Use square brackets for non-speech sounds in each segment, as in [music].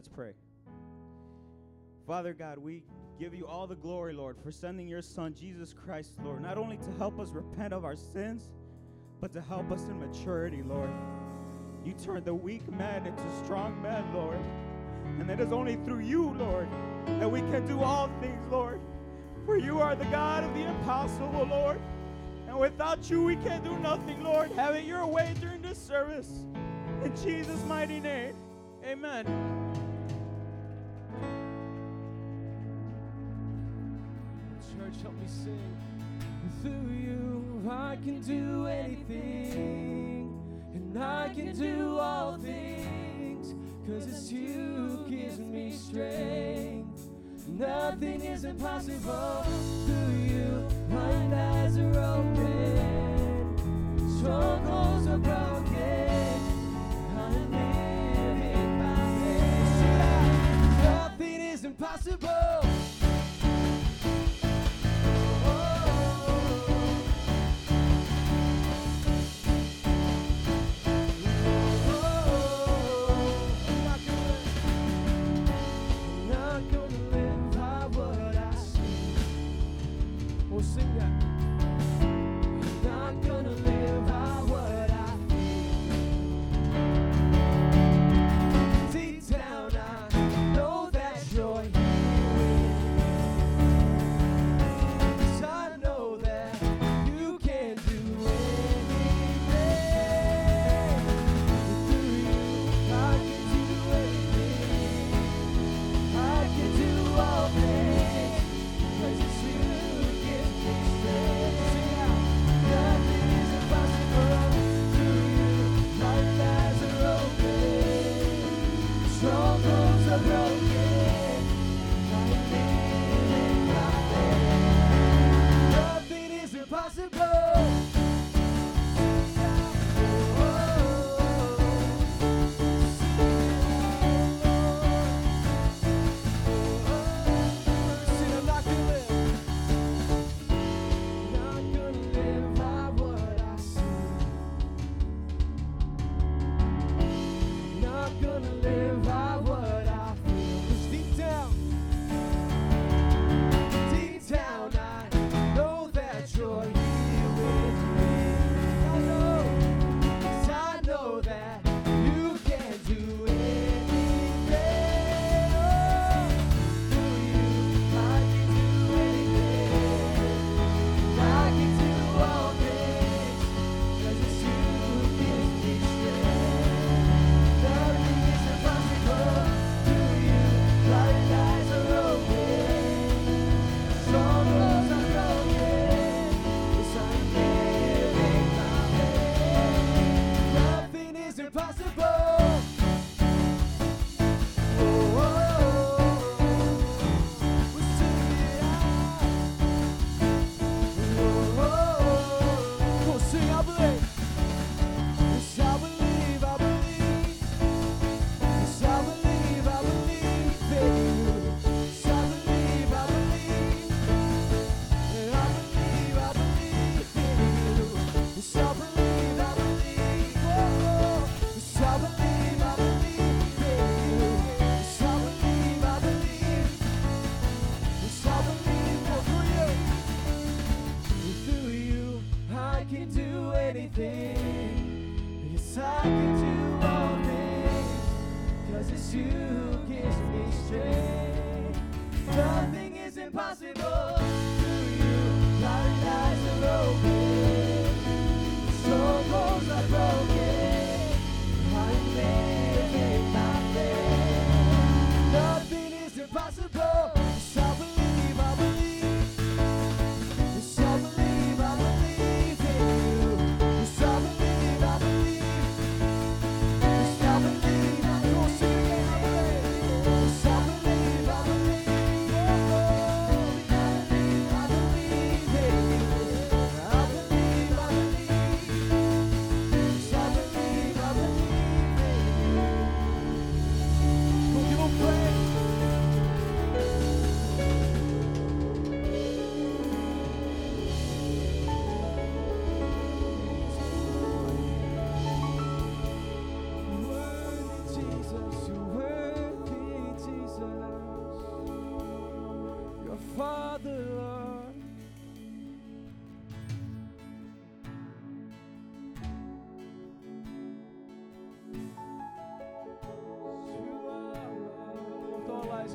Let's pray. Father God, we give you all the glory, Lord, for sending your Son, Jesus Christ, Lord, not only to help us repent of our sins, but to help us in maturity, Lord. You turn the weak man into strong men, Lord. And that is only through you, Lord, that we can do all things, Lord. For you are the God of the impossible, Lord. And without you, we can't do nothing, Lord. Have it your way during this service. In Jesus' mighty name, amen. me sing. Through you, I can do anything, and I can do all things, cause it's you who gives me strength. Nothing is impossible through you. my eyes are open, strongholds are broken. I live in my head. Nothing is impossible.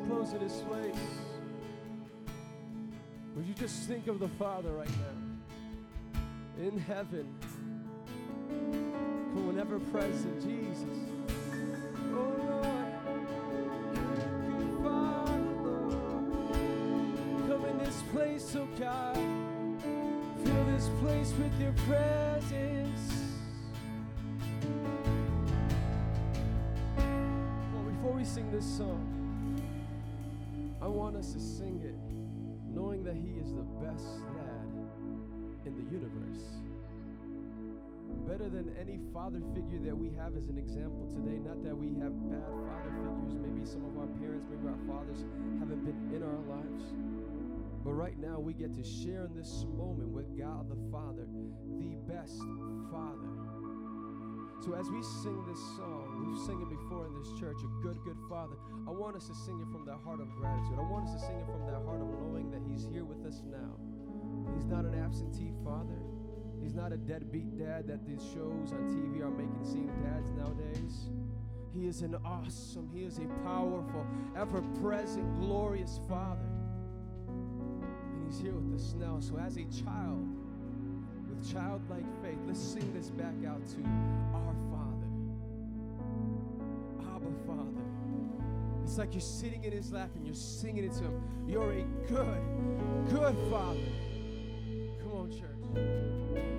Eyes closed in this place, would you just think of the Father right now in heaven? Come on, ever present, Jesus. Oh Lord, good Father, Lord. Come in this place, oh God. Fill this place with your presence. Well, before we sing this song, want us to sing it knowing that He is the best dad in the universe. Better than any father figure that we have as an example today. Not that we have bad father figures. Maybe some of our parents, maybe our fathers haven't been in our lives. But right now, we get to share in this moment with God the Father, the best Father. So as we sing this song, we've sung it before in this church, a good, good Father. I want us to sing it from that heart of gratitude. I want us to sing it from that heart of knowing that He's here with us now. He's not an absentee Father. He's not a deadbeat dad that these shows on TV are making seem dads nowadays. He is an awesome, He is a powerful, ever present, glorious Father. And He's here with us now. So, as a child, with childlike faith, let's sing this back out to our It's like you're sitting in His lap and you're singing it to Him. You're a good, good Father. Come on, church.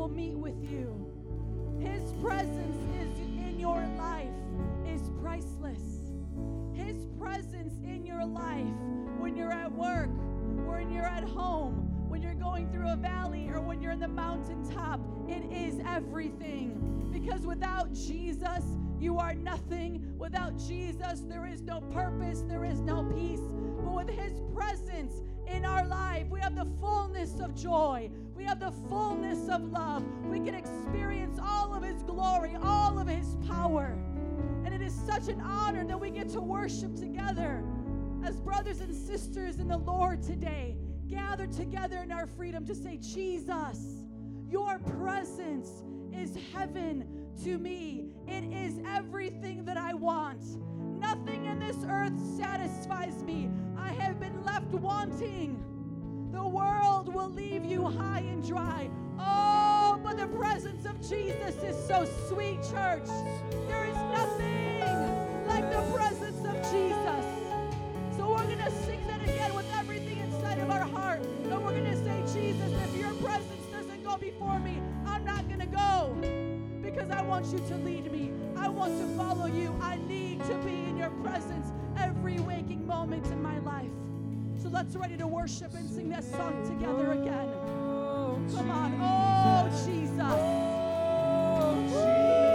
Will meet with you. His presence is in your life is priceless. His presence in your life when you're at work, when you're at home, when you're going through a valley, or when you're in the mountaintop, it is everything. Because without Jesus, you are nothing. Without Jesus, there is no purpose, there is no peace. But with His presence in our life, we have the fullness of joy, we have the fullness of love. We can experience all of His glory, all of His power. And it is such an honor that we get to worship together as brothers and sisters in the Lord today, gathered together in our freedom to say, Jesus, your presence is heaven to me. It is everything that I want. Nothing in this earth satisfies me. I have been left wanting. The world will leave you high and dry. Oh, but the presence of Jesus is so sweet, church. There is nothing like the presence of Jesus. So we're going to sing that again with everything inside of our heart. And we're going to say, Jesus, if your presence doesn't go before me, I'm not going to go because I want you to lead me. I want to follow you. I need to be in your presence every waking moment in my life. So let's ready to worship and sing that song together again. Come on. Oh, Jesus. Oh, oh, Jesus,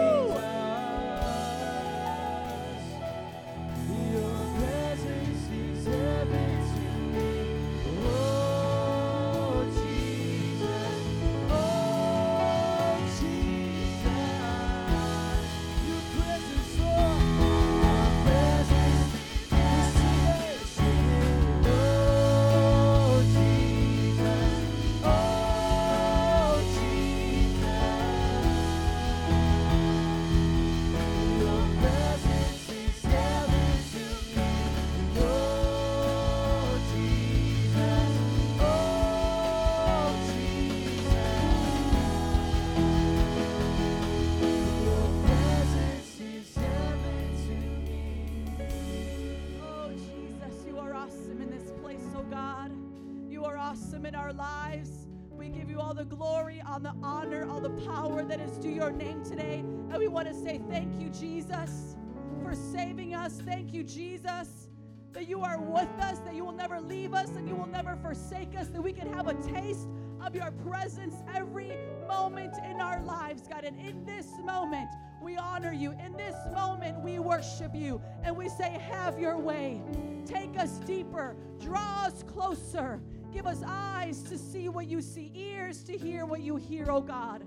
for saving us. Thank you, Jesus, that you are with us, that you will never leave us, and you will never forsake us, that we can have a taste of your presence every moment in our lives, God. And in this moment, we honor you. In this moment, we worship you. And we say, Have your way. Take us deeper. Draw us closer. Give us eyes to see what you see, ears to hear what you hear, oh God.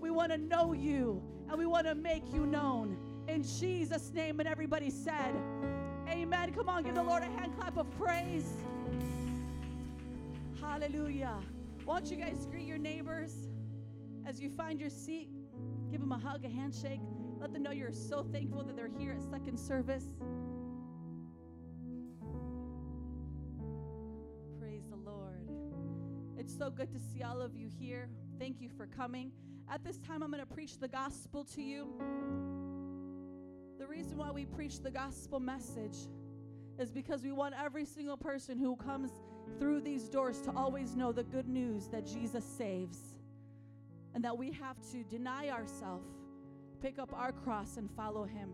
We want to know you and we want to make you known. In Jesus' name, and everybody said, Amen. Come on, give the Lord a hand clap of praise. Hallelujah. Why don't you guys greet your neighbors as you find your seat? Give them a hug, a handshake. Let them know you're so thankful that they're here at second service. It's so good to see all of you here. Thank you for coming. At this time, I'm going to preach the gospel to you. The reason why we preach the gospel message is because we want every single person who comes through these doors to always know the good news that Jesus saves and that we have to deny ourselves, pick up our cross, and follow Him.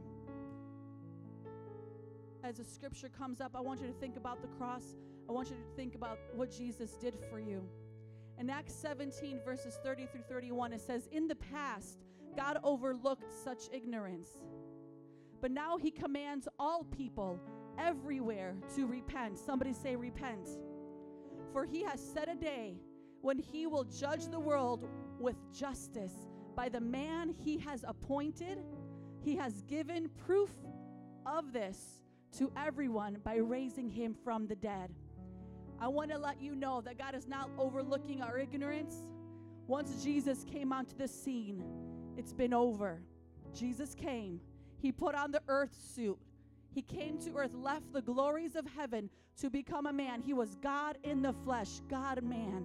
As the scripture comes up, I want you to think about the cross. I want you to think about what Jesus did for you. In Acts 17, verses 30 through 31, it says, In the past, God overlooked such ignorance. But now he commands all people everywhere to repent. Somebody say, repent. For he has set a day when he will judge the world with justice by the man he has appointed. He has given proof of this to everyone by raising him from the dead. I want to let you know that God is not overlooking our ignorance. Once Jesus came onto the scene, it's been over. Jesus came, He put on the earth suit. He came to earth, left the glories of heaven to become a man. He was God in the flesh, God man,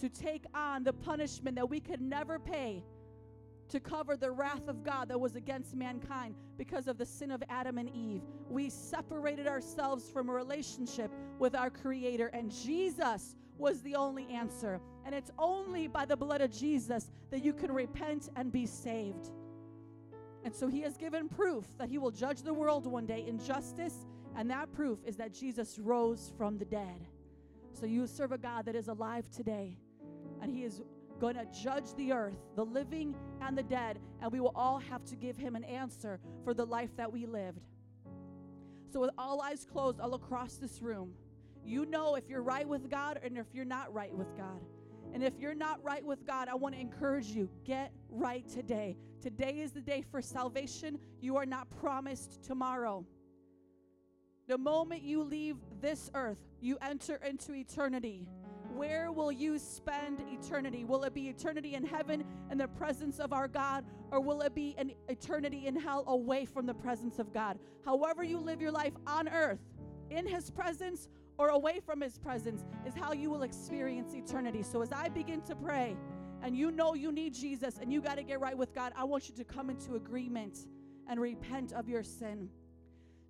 to take on the punishment that we could never pay, to cover the wrath of God that was against mankind because of the sin of Adam and Eve. We separated ourselves from a relationship with our Creator, and Jesus was the only answer. And it's only by the blood of Jesus that you can repent and be saved. And so he has given proof that he will judge the world one day in justice, and that proof is that Jesus rose from the dead. So you serve a God that is alive today, and he is going to judge the earth, the living and the dead, and we will all have to give him an answer for the life that we lived. So, with all eyes closed all across this room, you know if you're right with God and if you're not right with God. And if you're not right with God, I want to encourage you get right today. Today is the day for salvation. You are not promised tomorrow. The moment you leave this earth, you enter into eternity. Where will you spend eternity? Will it be eternity in heaven in the presence of our God, or will it be an eternity in hell away from the presence of God? However, you live your life on earth, in His presence or away from His presence, is how you will experience eternity. So, as I begin to pray, and you know you need Jesus and you got to get right with God, I want you to come into agreement and repent of your sin.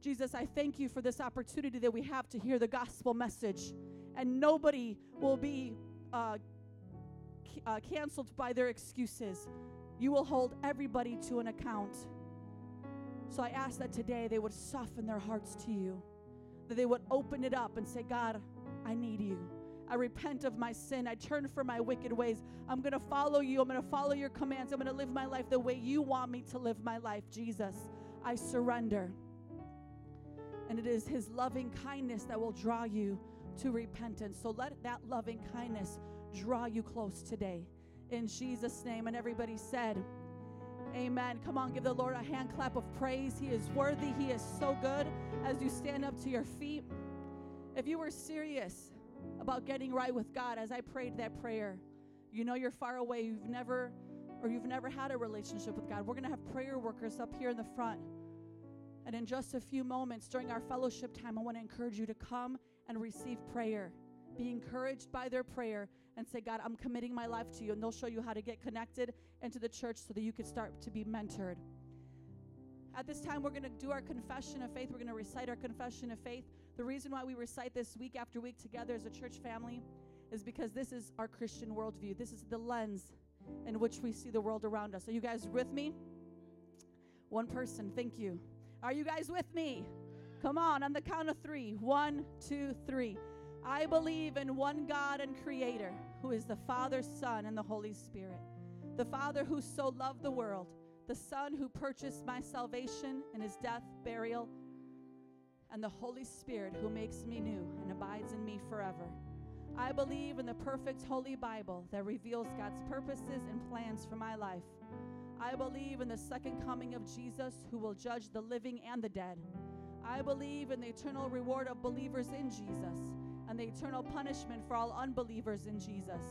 Jesus, I thank you for this opportunity that we have to hear the gospel message, and nobody will be uh, c- uh, canceled by their excuses. You will hold everybody to an account. So I ask that today they would soften their hearts to you that they would open it up and say, God, I need you. I repent of my sin. I turn from my wicked ways. I'm going to follow you. I'm going to follow your commands. I'm going to live my life the way you want me to live my life. Jesus, I surrender. And it is his loving kindness that will draw you to repentance. So let that loving kindness draw you close today. In Jesus' name. And everybody said, Amen. Come on, give the Lord a hand clap of praise. He is worthy. He is so good as you stand up to your feet. If you were serious about getting right with God as I prayed that prayer, you know you're far away, you've never or you've never had a relationship with God. We're going to have prayer workers up here in the front. And in just a few moments during our fellowship time, I want to encourage you to come and receive prayer. Be encouraged by their prayer and say, God, I'm committing my life to you. And they'll show you how to get connected into the church so that you can start to be mentored. At this time, we're going to do our confession of faith. We're going to recite our confession of faith. The reason why we recite this week after week together as a church family is because this is our Christian worldview. This is the lens in which we see the world around us. Are you guys with me? One person, thank you. Are you guys with me? Come on, on the count of three. One, two, three. I believe in one God and Creator, who is the Father, Son, and the Holy Spirit. The Father who so loved the world, the Son who purchased my salvation in his death, burial, and the Holy Spirit who makes me new and abides in me forever. I believe in the perfect Holy Bible that reveals God's purposes and plans for my life. I believe in the second coming of Jesus who will judge the living and the dead. I believe in the eternal reward of believers in Jesus and the eternal punishment for all unbelievers in Jesus.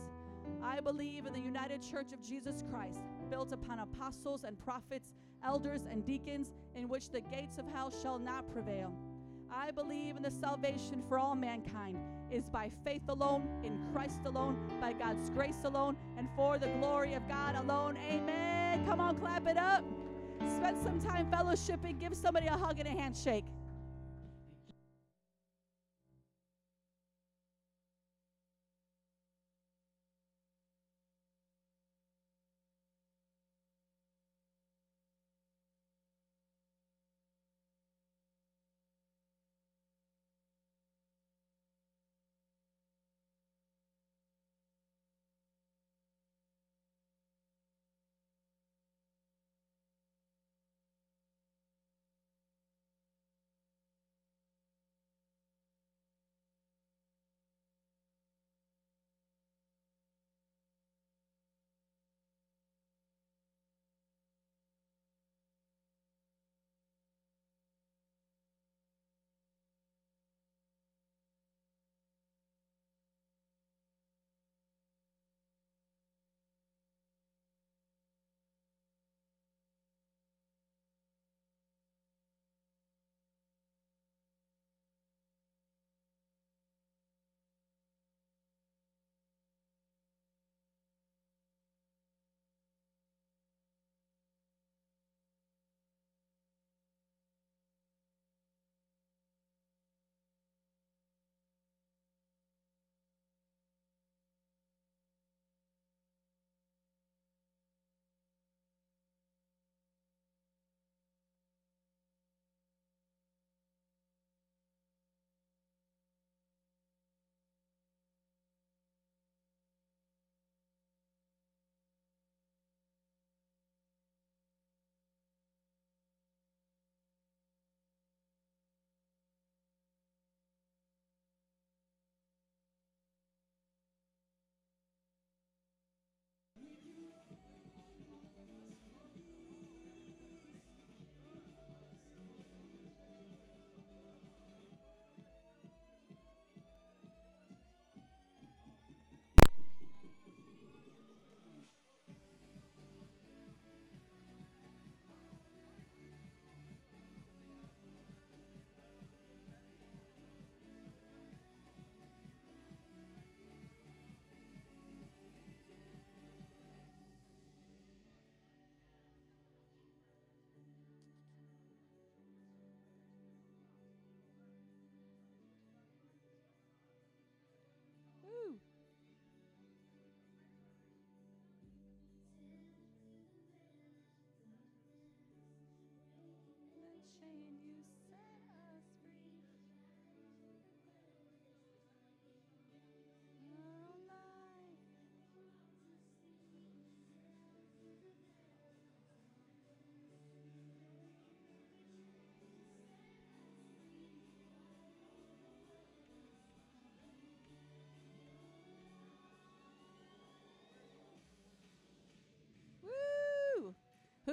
I believe in the United Church of Jesus Christ, built upon apostles and prophets, elders and deacons, in which the gates of hell shall not prevail. I believe in the salvation for all mankind is by faith alone, in Christ alone, by God's grace alone, and for the glory of God alone. Amen. Come on, clap it up. Spend some time fellowshipping. Give somebody a hug and a handshake.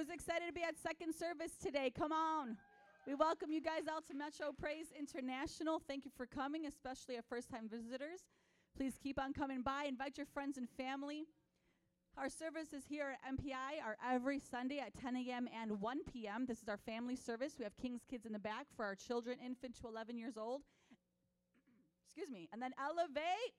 Who's excited to be at second service today? Come on. We welcome you guys out to Metro Praise International. Thank you for coming, especially our first time visitors. Please keep on coming by. Invite your friends and family. Our services here at MPI are every Sunday at 10 a.m. and 1 p.m. This is our family service. We have King's Kids in the back for our children, infant to 11 years old. [clears throat] Excuse me. And then Elevate.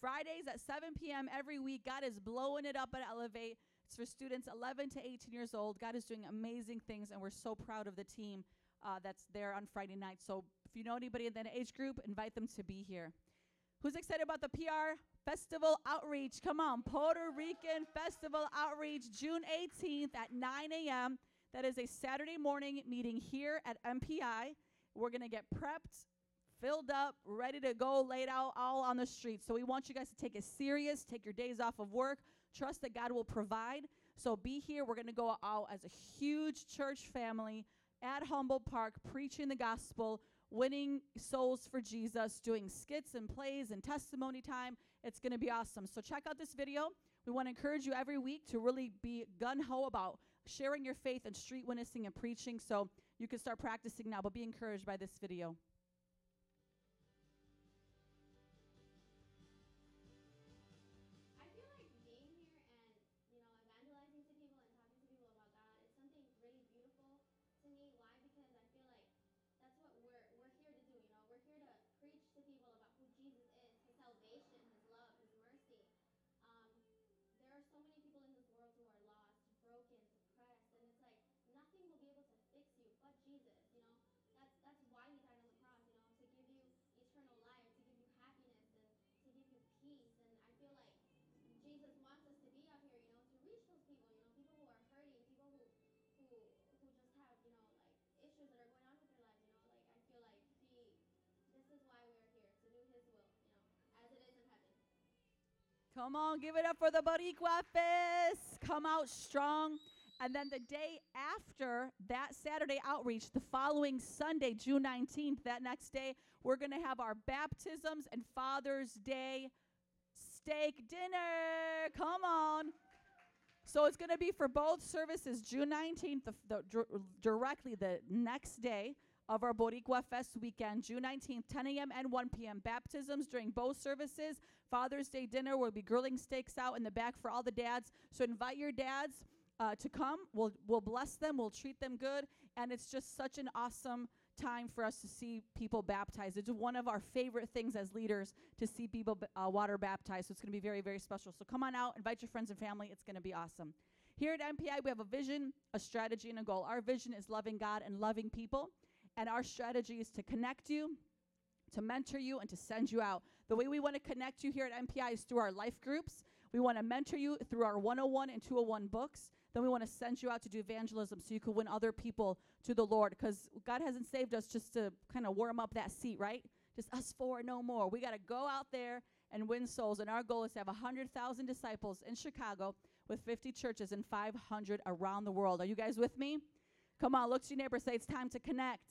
Fridays at 7 p.m. every week. God is blowing it up at Elevate. It's for students 11 to 18 years old. God is doing amazing things, and we're so proud of the team uh, that's there on Friday night. So if you know anybody in that age group, invite them to be here. Who's excited about the PR Festival Outreach? Come on, Puerto Rican Festival Outreach, June 18th at 9 a.m. That is a Saturday morning meeting here at MPI. We're going to get prepped, filled up, ready to go, laid out all on the street. So we want you guys to take it serious, take your days off of work, trust that God will provide. So be here. We're going to go out as a huge church family at Humboldt Park, preaching the gospel, winning souls for Jesus, doing skits and plays and testimony time. It's going to be awesome. So check out this video. We want to encourage you every week to really be gun ho about sharing your faith and street witnessing and preaching. So you can start practicing now, but be encouraged by this video. Jesus, you know. That's that's why he died on the cross, you know, to give you eternal life, to give you happiness and to give you peace. And I feel like Jesus wants us to be out here, you know, to reach those people, you know, people who are hurting, people who who who just have, you know, like issues that are going on with their lives, you know. Like I feel like he this is why we are here, to do his will, you know, as it is in heaven. Come on, give it up for the Boricua Fest. Come out strong. And then the day after that Saturday outreach, the following Sunday, June 19th, that next day, we're going to have our baptisms and Father's Day steak dinner. Come on. So it's going to be for both services, June 19th, the, the, dir- directly the next day of our Boricua Fest weekend, June 19th, 10 a.m. and 1 p.m. Baptisms during both services. Father's Day dinner, we'll be grilling steaks out in the back for all the dads. So invite your dads uh, to come. We'll, we'll bless them, we'll treat them good. And it's just such an awesome time for us to see people baptized. It's one of our favorite things as leaders to see people uh, water baptized. So it's going to be very, very special. So come on out, invite your friends and family. It's going to be awesome. Here at MPI, we have a vision, a strategy, and a goal. Our vision is loving God and loving people. And our strategy is to connect you, to mentor you, and to send you out. The way we want to connect you here at MPI is through our life groups. We want to mentor you through our 101 and 201 books. Then we want to send you out to do evangelism so you can win other people to the Lord. Because God hasn't saved us just to kind of warm up that seat, right? Just us four, no more. We got to go out there and win souls. And our goal is to have 100,000 disciples in Chicago with 50 churches and 500 around the world. Are you guys with me? Come on, look to your neighbor, say it's time to connect.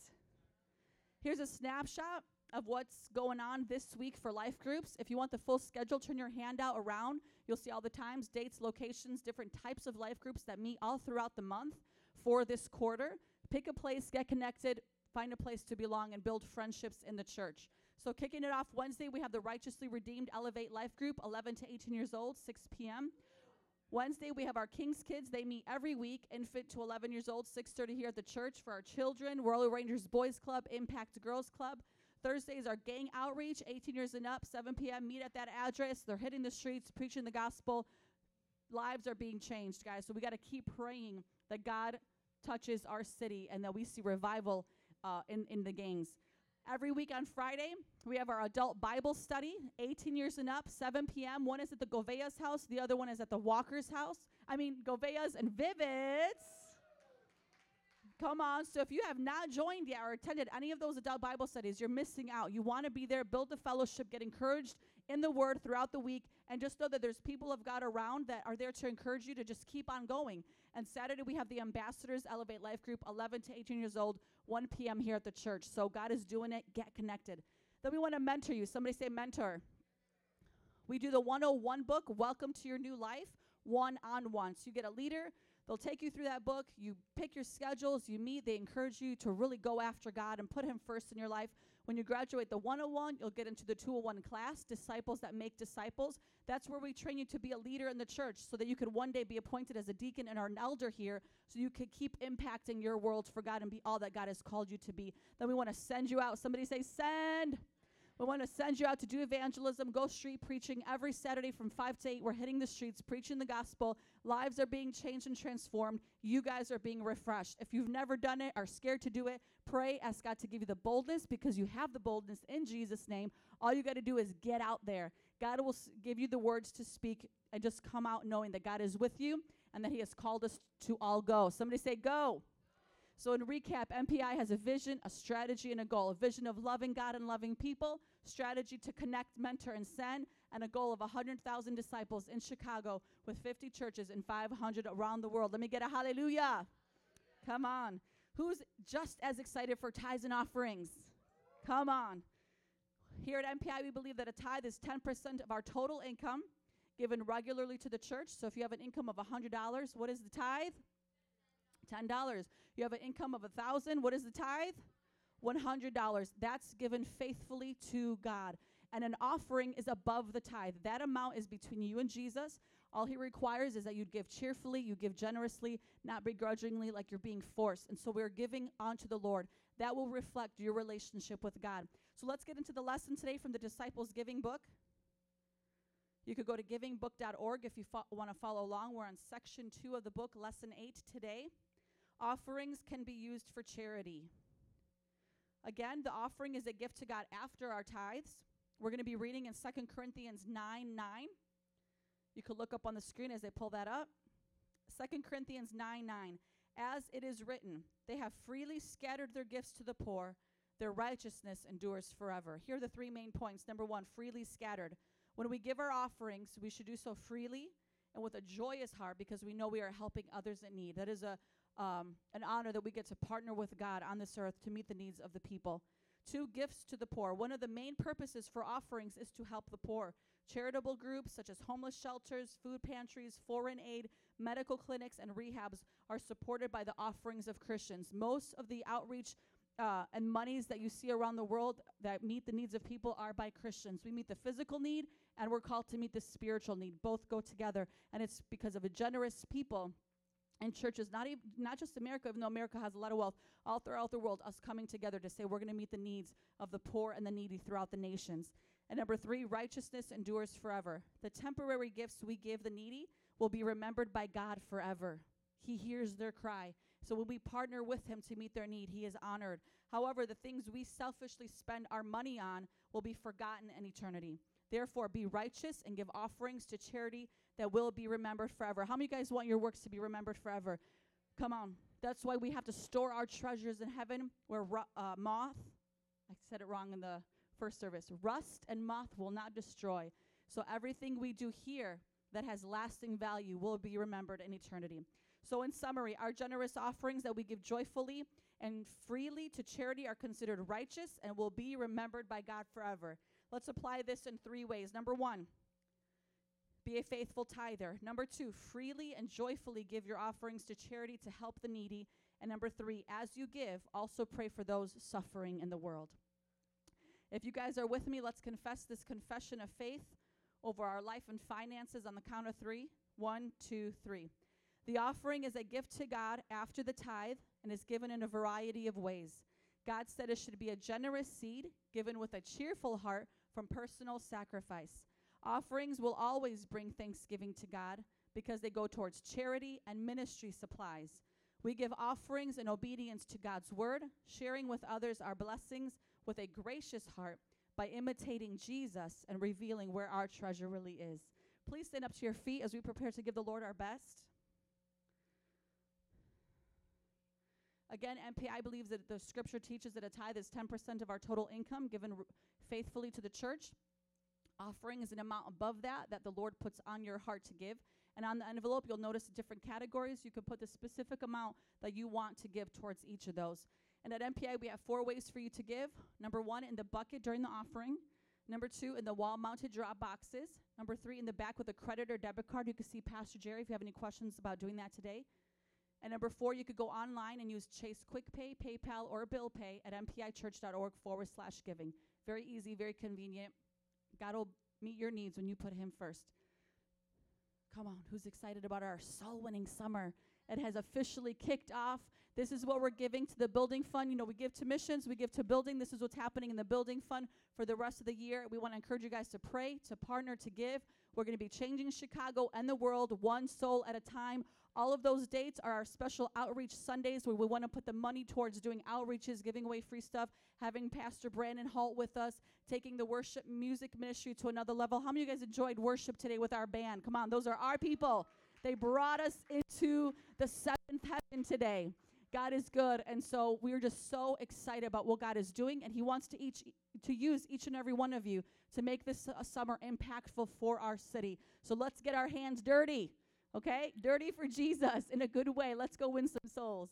Here's a snapshot of what's going on this week for life groups. If you want the full schedule, turn your handout around. You'll see all the times, dates, locations, different types of life groups that meet all throughout the month for this quarter. Pick a place, get connected, find a place to belong, and build friendships in the church. So, kicking it off Wednesday, we have the Righteously Redeemed Elevate Life Group, 11 to 18 years old, 6 p.m. Wednesday, we have our King's Kids. They meet every week, infant to 11 years old, 6.30 here at the church for our children. Royal Rangers Boys Club, Impact Girls Club. Thursday are gang outreach, 18 years and up, 7 p.m. Meet at that address. They're hitting the streets, preaching the gospel. Lives are being changed, guys. So we got to keep praying that God touches our city and that we see revival uh, in, in the gangs. Every week on Friday, we have our adult Bible study, 18 years and up, 7 p.m. One is at the Govea's house, the other one is at the Walker's house. I mean, Govea's and Vivids. Come on. So if you have not joined yet or attended any of those adult Bible studies, you're missing out. You want to be there, build the fellowship, get encouraged in the word throughout the week, and just know that there's people of God around that are there to encourage you to just keep on going. And Saturday, we have the Ambassadors Elevate Life Group, 11 to 18 years old, 1 p.m. here at the church. So God is doing it. Get connected. Then we want to mentor you. Somebody say mentor. We do the 101 book, Welcome to Your New Life, one on one. So you get a leader They'll take you through that book. You pick your schedules, you meet, they encourage you to really go after God and put Him first in your life. When you graduate the 101, you'll get into the 201 class, Disciples That Make Disciples. That's where we train you to be a leader in the church so that you could one day be appointed as a deacon and an elder here so you could keep impacting your world for God and be all that God has called you to be. Then we want to send you out. Somebody say, send. We want to send you out to do evangelism, go street preaching every Saturday from 5 to 8. We're hitting the streets, preaching the gospel. Lives are being changed and transformed. You guys are being refreshed. If you've never done it, are scared to do it, pray, ask God to give you the boldness because you have the boldness in Jesus' name. All you got to do is get out there. God will give you the words to speak and just come out knowing that God is with you and that He has called us to all go. Somebody say, Go. So, in recap, MPI has a vision, a strategy, and a goal. A vision of loving God and loving people, strategy to connect, mentor, and send, and a goal of 100,000 disciples in Chicago with 50 churches and 500 around the world. Let me get a hallelujah. Come on. Who's just as excited for tithes and offerings? Come on. Here at MPI, we believe that a tithe is 10% of our total income given regularly to the church. So if you have an income of $100, what is the tithe? $10. You have an income of a 1000 what is the tithe? $100. That's given faithfully to God. And an offering is above the tithe. That amount is between you and Jesus. All he requires is that you give cheerfully, you give generously, not begrudgingly like you're being forced. And so we're giving unto the Lord. That will reflect your relationship with God. So let's get into the lesson today from the Disciples Giving book. You could go to givingbook.org if you fo- want to follow along. We're on section two of the book, lesson eight today. Offerings can be used for charity. Again, the offering is a gift to God after our tithes. We're going to be reading in 2 Corinthians 9 9. You could look up on the screen as they pull that up. 2 Corinthians 9 9. As it is written, they have freely scattered their gifts to the poor, their righteousness endures forever. Here are the three main points. Number one, freely scattered. When we give our offerings, we should do so freely and with a joyous heart because we know we are helping others in need. That is a um, an honor that we get to partner with God on this earth to meet the needs of the people. Two gifts to the poor. One of the main purposes for offerings is to help the poor. Charitable groups such as homeless shelters, food pantries, foreign aid, medical clinics, and rehabs are supported by the offerings of Christians. Most of the outreach uh, and monies that you see around the world that meet the needs of people are by Christians. We meet the physical need and we're called to meet the spiritual need. Both go together, and it's because of a generous people and churches, not even not just America, even though America has a lot of wealth, all throughout the world, us coming together to say we're going to meet the needs of the poor and the needy throughout the nations. And number three, righteousness endures forever. The temporary gifts we give the needy will be remembered by God forever. He hears their cry. So when we partner with him to meet their need, he is honored. However, the things we selfishly spend our money on will be forgotten in eternity. Therefore, be righteous and give offerings to charity that will be remembered forever. How many of you guys want your works to be remembered forever? Come on. That's why we have to store our treasures in heaven where ru- uh, moth, I said it wrong in the first service, rust and moth will not destroy. So everything we do here that has lasting value will be remembered in eternity. So, in summary, our generous offerings that we give joyfully and freely to charity are considered righteous and will be remembered by God forever. Let's apply this in three ways. Number one, be a faithful tither. Number two, freely and joyfully give your offerings to charity to help the needy. And number three, as you give, also pray for those suffering in the world. If you guys are with me, let's confess this confession of faith over our life and finances on the count of three. One, two, three. The offering is a gift to God after the tithe and is given in a variety of ways. God said it should be a generous seed given with a cheerful heart from personal sacrifice. Offerings will always bring thanksgiving to God because they go towards charity and ministry supplies. We give offerings in obedience to God's word, sharing with others our blessings with a gracious heart by imitating Jesus and revealing where our treasure really is. Please stand up to your feet as we prepare to give the Lord our best. Again, MPI believes that the scripture teaches that a tithe is 10% of our total income given r- faithfully to the church. Offering is an amount above that that the Lord puts on your heart to give. And on the envelope, you'll notice different categories. You can put the specific amount that you want to give towards each of those. And at MPI, we have four ways for you to give. Number one, in the bucket during the offering. Number two, in the wall mounted drop boxes. Number three, in the back with a credit or debit card. You can see Pastor Jerry if you have any questions about doing that today. And number four, you could go online and use Chase Quick Pay, PayPal, or Bill Pay at mpichurch.org forward slash giving. Very easy, very convenient. God will meet your needs when you put Him first. Come on, who's excited about our soul winning summer? It has officially kicked off. This is what we're giving to the building fund. You know, we give to missions, we give to building. This is what's happening in the building fund for the rest of the year. We want to encourage you guys to pray, to partner, to give. We're going to be changing Chicago and the world one soul at a time. All of those dates are our special outreach Sundays where we want to put the money towards doing outreaches, giving away free stuff, having Pastor Brandon Holt with us, taking the worship music ministry to another level. How many of you guys enjoyed worship today with our band? Come on, those are our people. They brought us into the seventh heaven today. God is good, and so we're just so excited about what God is doing, and He wants to each to use each and every one of you to make this summer impactful for our city. So let's get our hands dirty, okay? Dirty for Jesus in a good way. Let's go win some souls.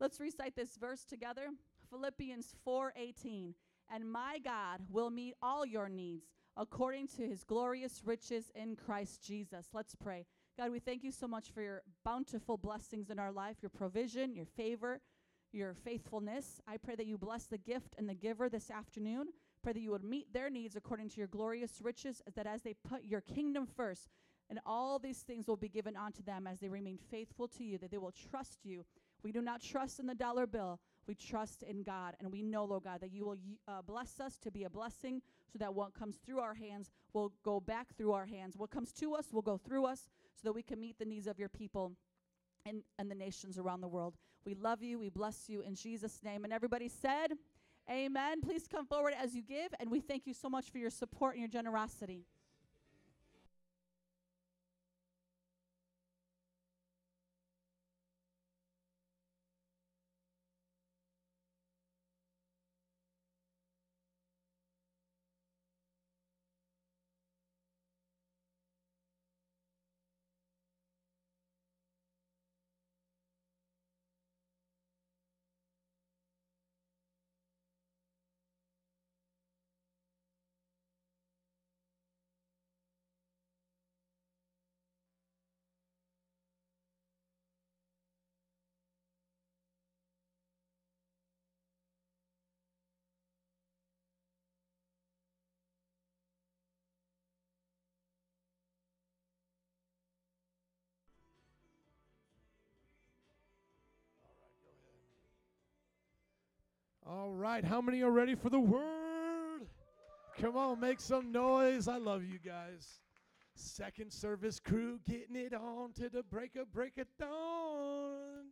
Let's recite this verse together. Philippians 4:18. And my God will meet all your needs according to his glorious riches in Christ Jesus. Let's pray. God, we thank you so much for your bountiful blessings in our life, your provision, your favor, your faithfulness. I pray that you bless the gift and the giver this afternoon. Pray that you would meet their needs according to your glorious riches, that as they put your kingdom first, and all these things will be given unto them as they remain faithful to you, that they will trust you. We do not trust in the dollar bill. We trust in God. And we know, Lord God, that you will uh, bless us to be a blessing so that what comes through our hands will go back through our hands. What comes to us will go through us so that we can meet the needs of your people and, and the nations around the world. We love you. We bless you in Jesus' name. And everybody said, Amen. Please come forward as you give. And we thank you so much for your support and your generosity. All right, how many are ready for the word? Come on, make some noise. I love you guys. Second service crew getting it on to the break of break of dawn.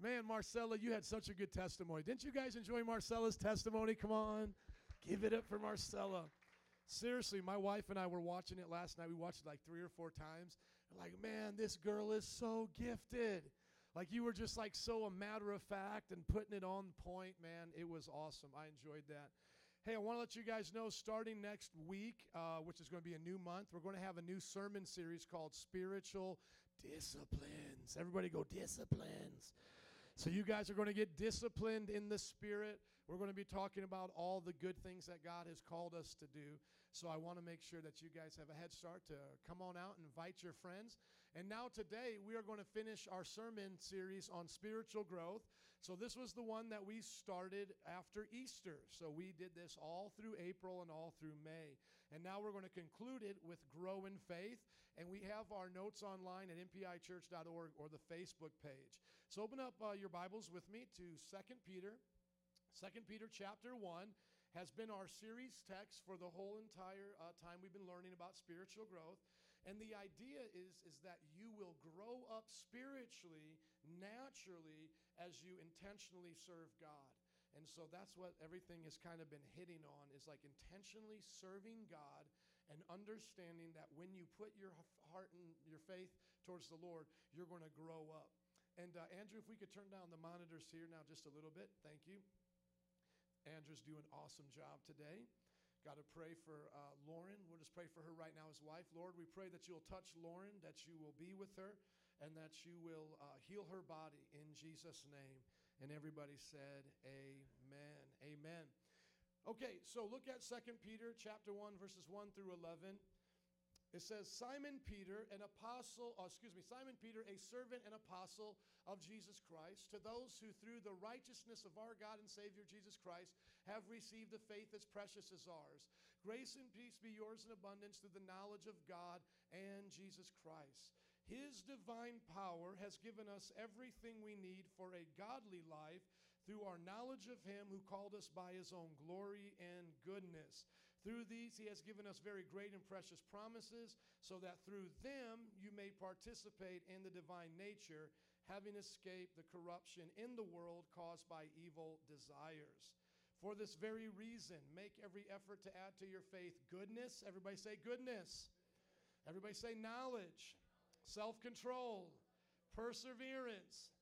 Man, Marcella, you had such a good testimony. Didn't you guys enjoy Marcella's testimony? Come on. Give it up for Marcella. Seriously, my wife and I were watching it last night. We watched it like three or four times. Like, man, this girl is so gifted. Like you were just like so a matter of fact and putting it on point, man. It was awesome. I enjoyed that. Hey, I want to let you guys know starting next week, uh, which is going to be a new month, we're going to have a new sermon series called Spiritual Disciplines. Everybody go, disciplines. So, you guys are going to get disciplined in the Spirit. We're going to be talking about all the good things that God has called us to do. So, I want to make sure that you guys have a head start to come on out and invite your friends. And now, today, we are going to finish our sermon series on spiritual growth. So, this was the one that we started after Easter. So, we did this all through April and all through May. And now we're going to conclude it with Grow in Faith. And we have our notes online at mpichurch.org or the Facebook page. So, open up uh, your Bibles with me to 2 Peter. 2 Peter chapter 1 has been our series text for the whole entire uh, time we've been learning about spiritual growth. And the idea is, is that you will grow up spiritually, naturally, as you intentionally serve God. And so that's what everything has kind of been hitting on is like intentionally serving God and understanding that when you put your heart and your faith towards the Lord, you're going to grow up. And uh, Andrew, if we could turn down the monitors here now just a little bit, thank you. Andrew's doing an awesome job today. Got to pray for uh, Lauren. We'll just pray for her right now, his wife. Lord, we pray that you'll touch Lauren, that you will be with her, and that you will uh, heal her body in Jesus' name. And everybody said, Amen. Amen. Okay, so look at 2 Peter chapter 1, verses 1 through 11. It says, Simon Peter, an apostle, oh, excuse me, Simon Peter, a servant and apostle of Jesus Christ, to those who through the righteousness of our God and Savior Jesus Christ have received a faith as precious as ours. Grace and peace be yours in abundance through the knowledge of God and Jesus Christ. His divine power has given us everything we need for a godly life through our knowledge of Him who called us by His own glory and goodness. Through these, He has given us very great and precious promises, so that through them you may participate in the divine nature, having escaped the corruption in the world caused by evil desires. For this very reason, make every effort to add to your faith goodness. Everybody say goodness. Everybody say knowledge, self control, perseverance,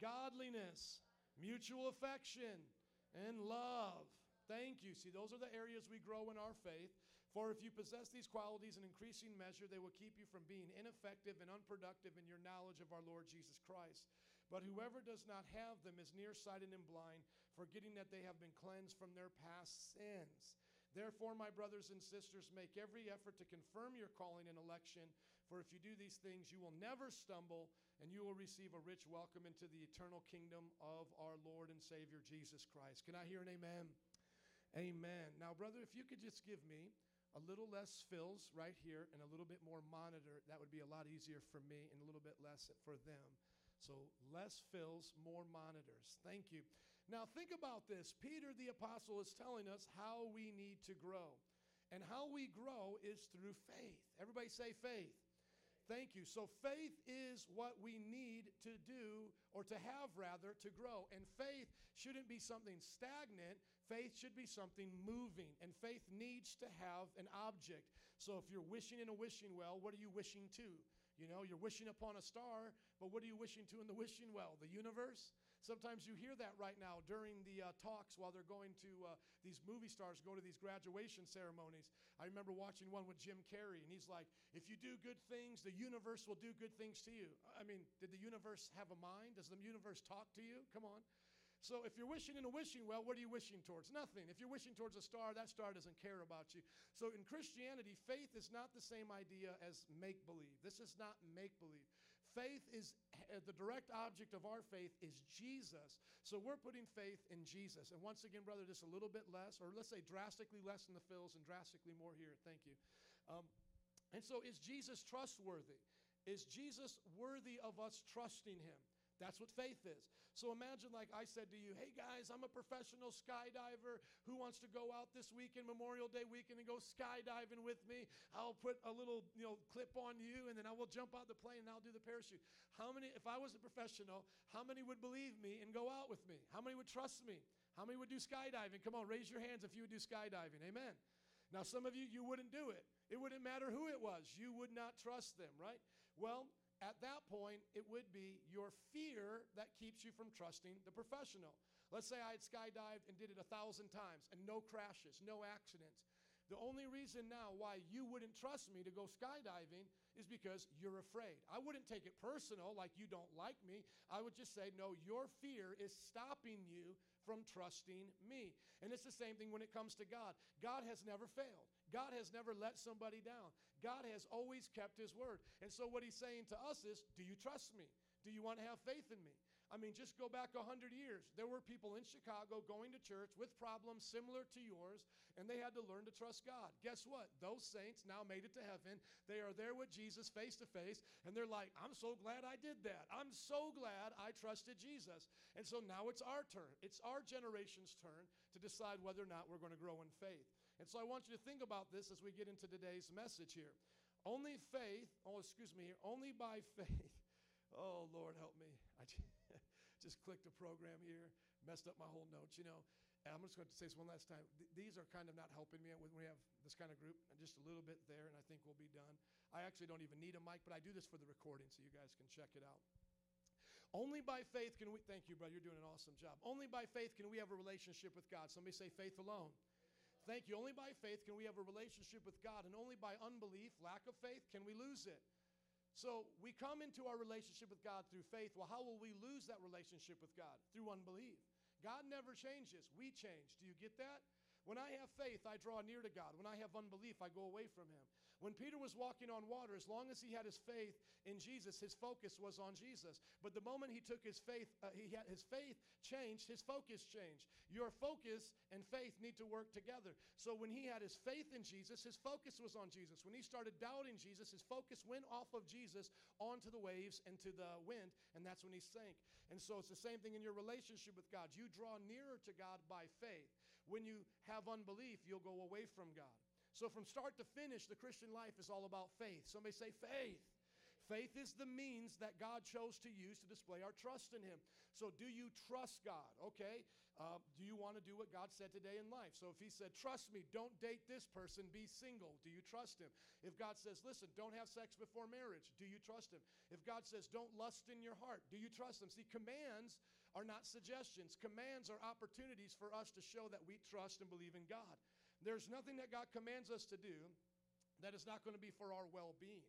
godliness, mutual affection, and love. Thank you. See, those are the areas we grow in our faith. For if you possess these qualities in increasing measure, they will keep you from being ineffective and unproductive in your knowledge of our Lord Jesus Christ. But whoever does not have them is nearsighted and blind, forgetting that they have been cleansed from their past sins. Therefore, my brothers and sisters, make every effort to confirm your calling and election, for if you do these things, you will never stumble, and you will receive a rich welcome into the eternal kingdom of our Lord and Savior Jesus Christ. Can I hear an amen? Amen. Now, brother, if you could just give me a little less fills right here and a little bit more monitor, that would be a lot easier for me and a little bit less for them. So, less fills, more monitors. Thank you. Now, think about this. Peter the apostle is telling us how we need to grow. And how we grow is through faith. Everybody say faith. Thank you. So, faith is what we need to do, or to have rather, to grow. And faith shouldn't be something stagnant. Faith should be something moving. And faith needs to have an object. So, if you're wishing in a wishing well, what are you wishing to? You know, you're wishing upon a star, but what are you wishing to in the wishing well? The universe? Sometimes you hear that right now during the uh, talks while they're going to uh, these movie stars go to these graduation ceremonies. I remember watching one with Jim Carrey, and he's like, If you do good things, the universe will do good things to you. I mean, did the universe have a mind? Does the universe talk to you? Come on. So if you're wishing in a wishing well, what are you wishing towards? Nothing. If you're wishing towards a star, that star doesn't care about you. So in Christianity, faith is not the same idea as make believe. This is not make believe. Faith is the direct object of our faith is Jesus. So we're putting faith in Jesus. And once again, brother, just a little bit less, or let's say drastically less in the fills and drastically more here. Thank you. Um, and so is Jesus trustworthy? Is Jesus worthy of us trusting him? That's what faith is. So imagine, like I said to you, hey guys, I'm a professional skydiver. Who wants to go out this weekend, Memorial Day weekend, and go skydiving with me? I'll put a little, you know, clip on you, and then I will jump out the plane and I'll do the parachute. How many, if I was a professional, how many would believe me and go out with me? How many would trust me? How many would do skydiving? Come on, raise your hands if you would do skydiving. Amen. Now, some of you, you wouldn't do it. It wouldn't matter who it was. You would not trust them, right? Well, at that point, it would be your fear that keeps you from trusting the professional. Let's say I had skydived and did it a thousand times and no crashes, no accidents. The only reason now why you wouldn't trust me to go skydiving is because you're afraid. I wouldn't take it personal, like you don't like me. I would just say, no, your fear is stopping you from trusting me. And it's the same thing when it comes to God. God has never failed, God has never let somebody down. God has always kept his word. And so, what he's saying to us is, do you trust me? Do you want to have faith in me? I mean, just go back 100 years. There were people in Chicago going to church with problems similar to yours, and they had to learn to trust God. Guess what? Those saints now made it to heaven. They are there with Jesus face to face, and they're like, I'm so glad I did that. I'm so glad I trusted Jesus. And so now it's our turn. It's our generation's turn to decide whether or not we're going to grow in faith. And so I want you to think about this as we get into today's message here. Only faith, oh, excuse me, here, only by faith. [laughs] Oh, Lord, help me. I [laughs] just clicked a program here, messed up my whole notes, you know. And I'm just going to say this one last time. Th- these are kind of not helping me when we have this kind of group, and just a little bit there, and I think we'll be done. I actually don't even need a mic, but I do this for the recording so you guys can check it out. Only by faith can we, thank you, brother, you're doing an awesome job. Only by faith can we have a relationship with God. Somebody say faith alone. Thank you. Only by faith can we have a relationship with God, and only by unbelief, lack of faith, can we lose it. So we come into our relationship with God through faith. Well, how will we lose that relationship with God? Through unbelief. God never changes, we change. Do you get that? When I have faith, I draw near to God. When I have unbelief, I go away from Him. When Peter was walking on water, as long as he had his faith in Jesus, his focus was on Jesus. But the moment he took his faith, uh, he had his faith changed, his focus changed. Your focus and faith need to work together. So when he had his faith in Jesus, his focus was on Jesus. When he started doubting Jesus, his focus went off of Jesus onto the waves and to the wind, and that's when he sank. And so it's the same thing in your relationship with God. You draw nearer to God by faith. When you have unbelief, you'll go away from God. So from start to finish, the Christian life is all about faith. Somebody say faith. Faith is the means that God chose to use to display our trust in Him. So, do you trust God? Okay. Uh, do you want to do what God said today in life? So, if He said, Trust me, don't date this person, be single, do you trust Him? If God says, Listen, don't have sex before marriage, do you trust Him? If God says, Don't lust in your heart, do you trust Him? See, commands are not suggestions, commands are opportunities for us to show that we trust and believe in God. There's nothing that God commands us to do that is not going to be for our well being.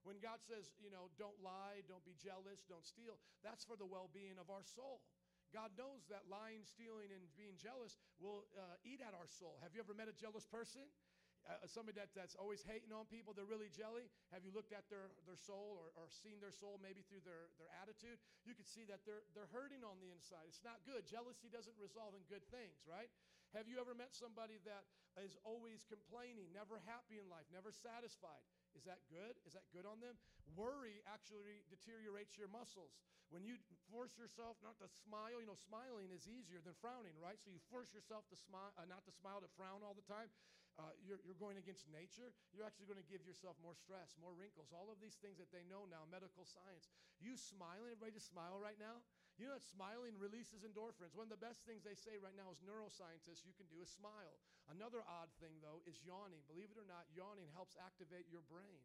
When God says, you know, don't lie, don't be jealous, don't steal, that's for the well being of our soul. God knows that lying, stealing, and being jealous will uh, eat at our soul. Have you ever met a jealous person? Uh, somebody that, that's always hating on people, they're really jelly. Have you looked at their, their soul or, or seen their soul maybe through their, their attitude? You can see that they're, they're hurting on the inside. It's not good. Jealousy doesn't result in good things, right? Have you ever met somebody that is always complaining, never happy in life, never satisfied? Is that good? Is that good on them? Worry actually deteriorates your muscles. When you force yourself not to smile, you know, smiling is easier than frowning, right? So you force yourself to smile, uh, not to smile, to frown all the time. Uh, you're, you're going against nature. You're actually going to give yourself more stress, more wrinkles, all of these things that they know now, medical science. You smiling, everybody just smile right now? You know that smiling releases endorphins. One of the best things they say right now as neuroscientists you can do is smile. Another odd thing, though, is yawning. Believe it or not, yawning helps activate your brain.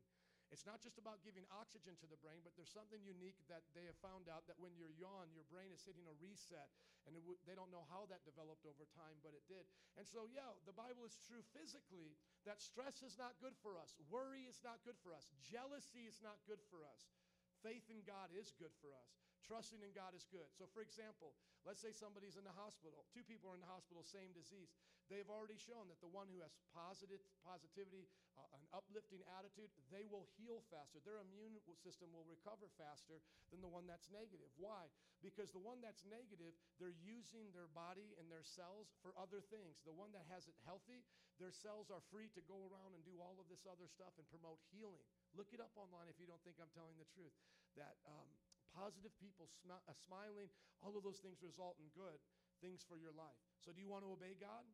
It's not just about giving oxygen to the brain, but there's something unique that they have found out that when you yawn, your brain is hitting a reset. And w- they don't know how that developed over time, but it did. And so, yeah, the Bible is true physically that stress is not good for us, worry is not good for us, jealousy is not good for us. Faith in God is good for us. Trusting in God is good. So, for example, let's say somebody's in the hospital. Two people are in the hospital, same disease. They've already shown that the one who has positive positivity, uh, an uplifting attitude, they will heal faster. Their immune system will recover faster than the one that's negative. Why? Because the one that's negative, they're using their body and their cells for other things. The one that has it healthy, their cells are free to go around and do all of this other stuff and promote healing. Look it up online if you don't think I'm telling the truth. That um, positive people uh, smiling, all of those things result in good things for your life. So, do you want to obey God?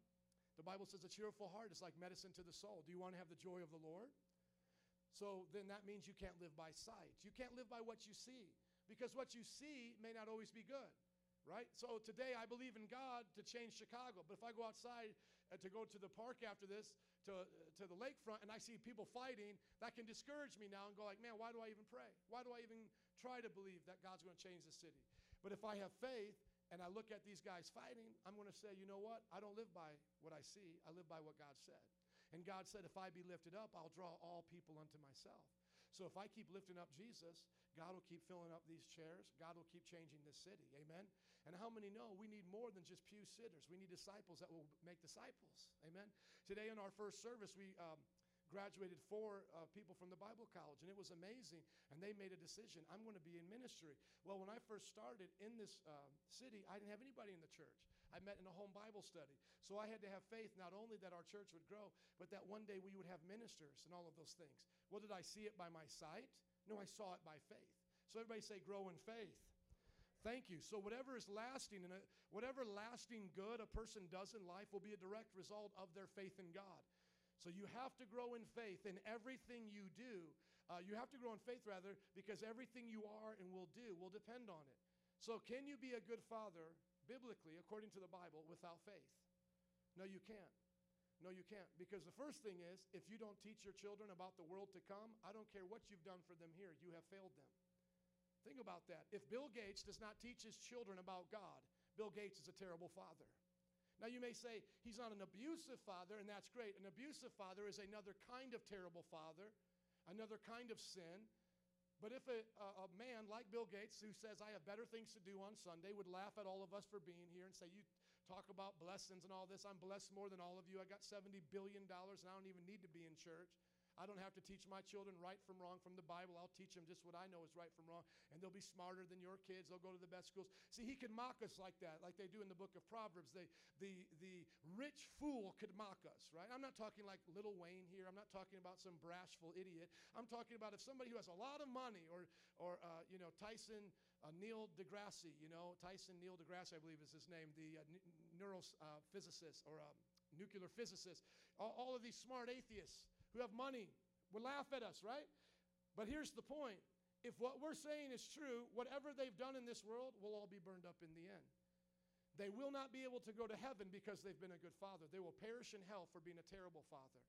The Bible says a cheerful heart is like medicine to the soul. Do you want to have the joy of the Lord? So, then that means you can't live by sight. You can't live by what you see because what you see may not always be good right? So today I believe in God to change Chicago. But if I go outside uh, to go to the park after this, to, to the lakefront, and I see people fighting, that can discourage me now and go like, man, why do I even pray? Why do I even try to believe that God's going to change the city? But if I have faith and I look at these guys fighting, I'm going to say, you know what? I don't live by what I see. I live by what God said. And God said, if I be lifted up, I'll draw all people unto myself. So if I keep lifting up Jesus, God will keep filling up these chairs. God will keep changing this city. Amen. And how many know we need more than just pew sitters? We need disciples that will make disciples. Amen. Today in our first service, we um, graduated four uh, people from the Bible college, and it was amazing. And they made a decision I'm going to be in ministry. Well, when I first started in this uh, city, I didn't have anybody in the church. I met in a home Bible study. So I had to have faith not only that our church would grow, but that one day we would have ministers and all of those things. Well, did I see it by my sight? No, I saw it by faith. So everybody say, grow in faith. Thank you. So, whatever is lasting and whatever lasting good a person does in life will be a direct result of their faith in God. So you have to grow in faith in everything you do. Uh, you have to grow in faith, rather, because everything you are and will do will depend on it. So, can you be a good father, biblically, according to the Bible, without faith? No, you can't. No, you can't. Because the first thing is, if you don't teach your children about the world to come, I don't care what you've done for them here, you have failed them. Think about that. If Bill Gates does not teach his children about God, Bill Gates is a terrible father. Now, you may say he's not an abusive father, and that's great. An abusive father is another kind of terrible father, another kind of sin. But if a, a, man like Bill Gates, who says, I have better things to do on Sunday, would laugh at all of us for being here and say, You talk about blessings and all this. I'm blessed more than all of you. I got $70 billion and I don't even need to be in church. I don't have to teach my children right from wrong from the Bible. I'll teach them just what I know is right from wrong, and they'll be smarter than your kids. They'll go to the best schools. See, he could mock us like that, like they do in the book of Proverbs. They, the, the rich fool could mock us, right? I'm not talking like Little Wayne here. I'm not talking about some brashful idiot. I'm talking about if somebody who has a lot of money, or, or uh, you know, Tyson uh, Neil deGrasse, you know, Tyson Neil deGrasse, I believe is his name, the uh, neurophysicist or um, nuclear physicist. All, all of these smart atheists who have money would laugh at us, right? But here's the point if what we're saying is true, whatever they've done in this world will all be burned up in the end. They will not be able to go to heaven because they've been a good father. They will perish in hell for being a terrible father.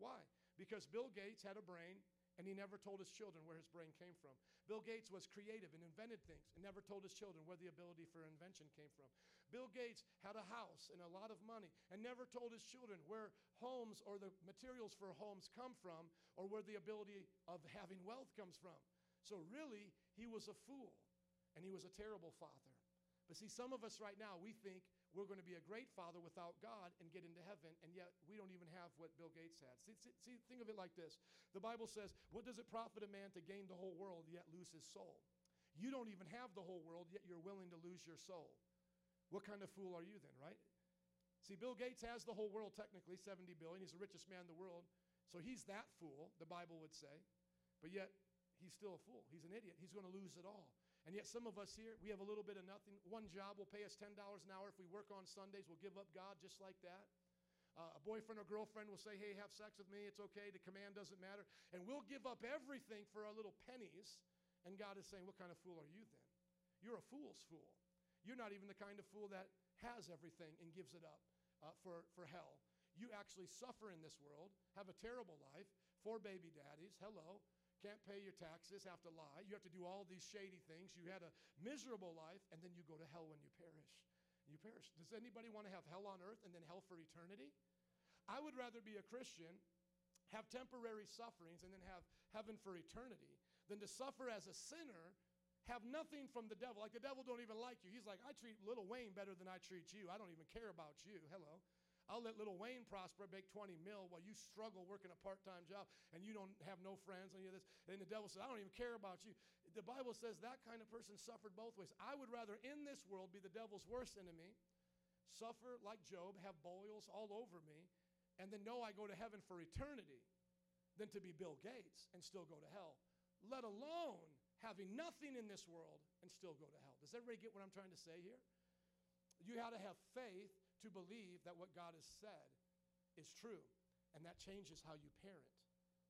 Why? Because Bill Gates had a brain and he never told his children where his brain came from. Bill Gates was creative and invented things and never told his children where the ability for invention came from. Bill Gates had a house and a lot of money and never told his children where homes or the materials for homes come from or where the ability of having wealth comes from. So, really, he was a fool and he was a terrible father. But see, some of us right now, we think we're going to be a great father without God and get into heaven, and yet we don't even have what Bill Gates had. See, see, think of it like this The Bible says, What does it profit a man to gain the whole world yet lose his soul? You don't even have the whole world, yet you're willing to lose your soul. What kind of fool are you then, right? See, Bill Gates has the whole world technically, 70 billion. He's the richest man in the world. So he's that fool, the Bible would say. But yet, he's still a fool. He's an idiot. He's going to lose it all. And yet, some of us here, we have a little bit of nothing. One job will pay us $10 an hour. If we work on Sundays, we'll give up God just like that. Uh, a boyfriend or girlfriend will say, Hey, have sex with me. It's okay. The command doesn't matter. And we'll give up everything for our little pennies. And God is saying, What kind of fool are you then? You're a fool's fool. You're not even the kind of fool that has everything and gives it up uh, for, for hell. You actually suffer in this world, have a terrible life, four baby daddies, hello, can't pay your taxes, have to lie. You have to do all these shady things. You had a miserable life, and then you go to hell when you perish. You perish. Does anybody want to have hell on earth and then hell for eternity? I would rather be a Christian, have temporary sufferings, and then have heaven for eternity than to suffer as a sinner, have nothing from the devil. Like the devil don't even like you. He's like, I treat Little Wayne better than I treat you. I don't even care about you. Hello. I'll let little Wayne prosper, make 20 mil while you struggle working a part time job and you don't have no friends, any of this. And the devil says, I don't even care about you. The Bible says that kind of person suffered both ways. I would rather in this world be the devil's worst enemy, suffer like Job, have boils all over me, and then know I go to heaven for eternity than to be Bill Gates and still go to hell, let alone having nothing in this world and still go to hell. Does everybody get what I'm trying to say here? You have to have faith to believe that what God has said is true. And that changes how you parent,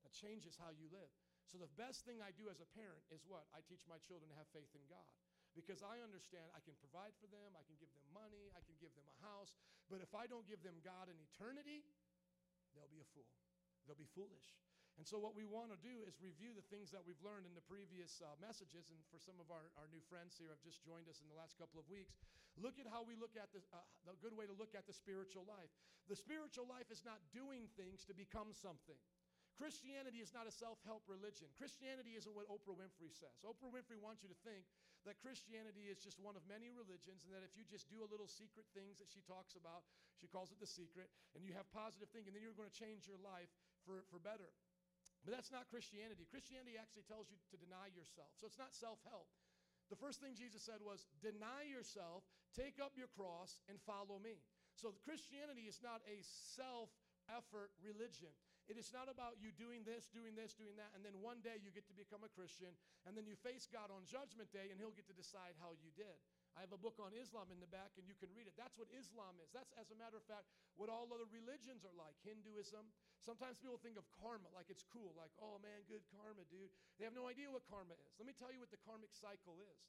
that changes how you live. So, the best thing I do as a parent is what? I teach my children to have faith in God. Because I understand I can provide for them, I can give them money, I can give them a house. But if I don't give them God in eternity, they'll be a fool. They'll be foolish. And so, what we want to do is review the things that we've learned in the previous uh, messages. And for some of our, our new friends here have just joined us in the last couple of weeks, look at how we look at the, uh, the good way to look at the spiritual life. The spiritual life is not doing things to become something. Christianity is not a self help religion. Christianity isn't what Oprah Winfrey says. Oprah Winfrey wants you to think that Christianity is just one of many religions and that if you just do a little secret things that she talks about, she calls it the secret, and you have positive thinking, then you're going to change your life for, for better. But that's not Christianity. Christianity actually tells you to deny yourself. So it's not self help. The first thing Jesus said was, Deny yourself, take up your cross, and follow me. So Christianity is not a self effort religion. It is not about you doing this, doing this, doing that, and then one day you get to become a Christian, and then you face God on Judgment Day, and He'll get to decide how you did. I have a book on Islam in the back, and you can read it. That's what Islam is. That's, as a matter of fact, what all other religions are like. Hinduism. Sometimes people think of karma like it's cool, like, oh man, good karma, dude. They have no idea what karma is. Let me tell you what the karmic cycle is.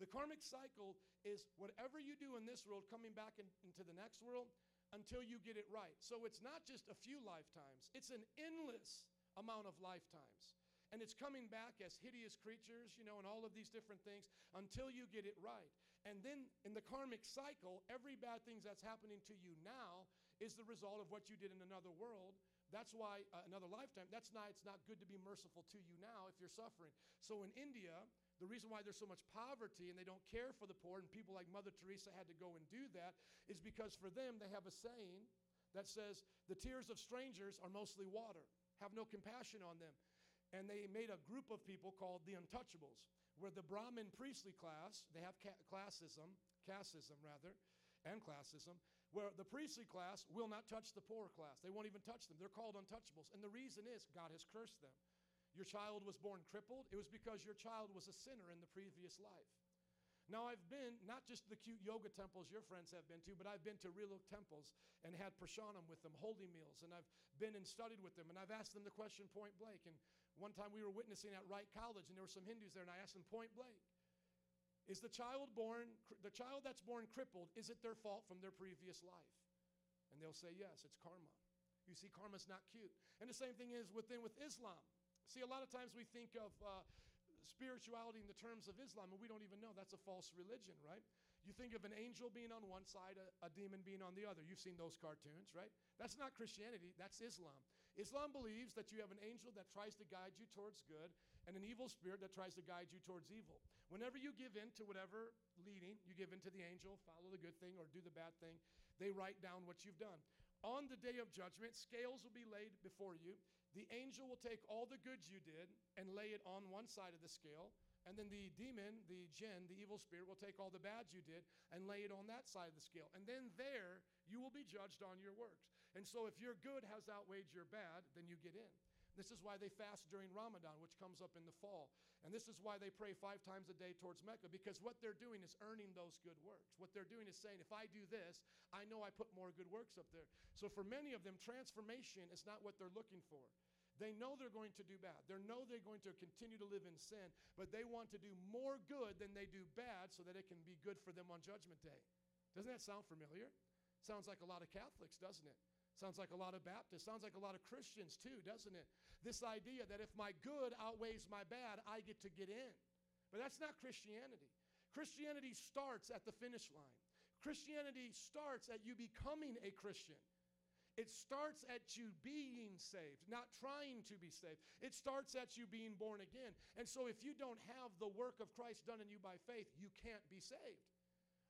The karmic cycle is whatever you do in this world, coming back in, into the next world until you get it right. So it's not just a few lifetimes, it's an endless amount of lifetimes and it's coming back as hideous creatures, you know, and all of these different things until you get it right. And then in the karmic cycle, every bad thing that's happening to you now is the result of what you did in another world. That's why uh, another lifetime. That's not. It's not good to be merciful to you now if you're suffering. So in India, the reason why there's so much poverty and they don't care for the poor, and people like Mother Teresa had to go and do that, is because for them they have a saying that says the tears of strangers are mostly water. have no compassion on them. And they made a group of people called the Untouchables, where the Brahmin priestly class, they have ca- classism, casteism rather, and classism, where the priestly class will not touch the poor class. They won't even touch them. They're called untouchables. And the reason is God has cursed them. Your child was born crippled, it was because your child was a sinner in the previous life. Now, I've been not just the cute yoga temples your friends have been to, but I've been to real temples and had prashanam with them, holy meals, and I've been and studied with them, and I've asked them the question point blank. And one time we were witnessing at Wright College, and there were some Hindus there, and I asked them point blank Is the child born, the child that's born crippled, is it their fault from their previous life? And they'll say, Yes, it's karma. You see, karma's not cute. And the same thing is within with Islam. See, a lot of times we think of uh, spirituality in the terms of Islam, and we don't even know that's a false religion, right? You think of an angel being on one side, a, a, demon being on the other. You've seen those cartoons, right? That's not Christianity, that's Islam. Islam believes that you have an angel that tries to guide you towards good and an evil spirit that tries to guide you towards evil. Whenever you give in to whatever leading, you give in to the angel, follow the good thing or do the bad thing, they write down what you've done. On the day of judgment, scales will be laid before you. The angel will take all the goods you did and lay it on one side of the scale. And then the demon, the jinn, the evil spirit, will take all the bads you did and lay it on that side of the scale. And then there, you will be judged on your works. And so if your good has outweighed your bad, then you get in. This is why they fast during Ramadan, which comes up in the fall. And this is why they pray five times a day towards Mecca, because what they're doing is earning those good works. What they're doing is saying, if I do this, I know I put more good works up there. So for many of them, transformation is not what they're looking for. They know they're going to do bad. They know they're going to continue to live in sin, but they want to do more good than they do bad so that it can be good for them on Judgment Day. Doesn't that sound familiar? Sounds like a lot of Catholics, doesn't it? Sounds like a lot of Baptists. Sounds like a lot of Christians too, doesn't it? This idea that if my good outweighs my bad, I get to get in. But that's not Christianity. Christianity starts at the finish line. Christianity starts at you becoming a Christian. It starts at you being saved, not trying to be saved. It starts at you being born again. And so, if you don't have the work of Christ done in you by faith, you can't be saved.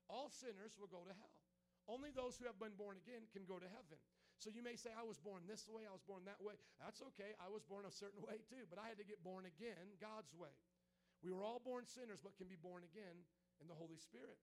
All sinners will go to hell. Only those who have been born again can go to heaven. So you may say, I was born this way, I was born that way. That's okay. I was born a certain way too, but I had to get born again God's way. We were all born sinners, but can be born again in the Holy Spirit.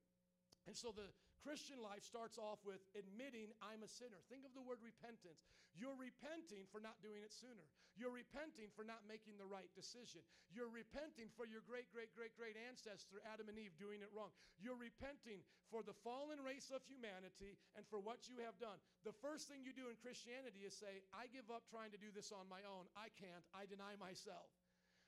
And so the Christian life starts off with admitting I'm a sinner. Think of the word repentance. You're repenting for not doing it sooner. You're repenting for not making the right decision. You're repenting for your great, great, great, great ancestor, Adam and Eve, doing it wrong. You're repenting for the fallen race of humanity and for what you have done. The first thing you do in Christianity is say, I give up trying to do this on my own. I can't. I deny myself.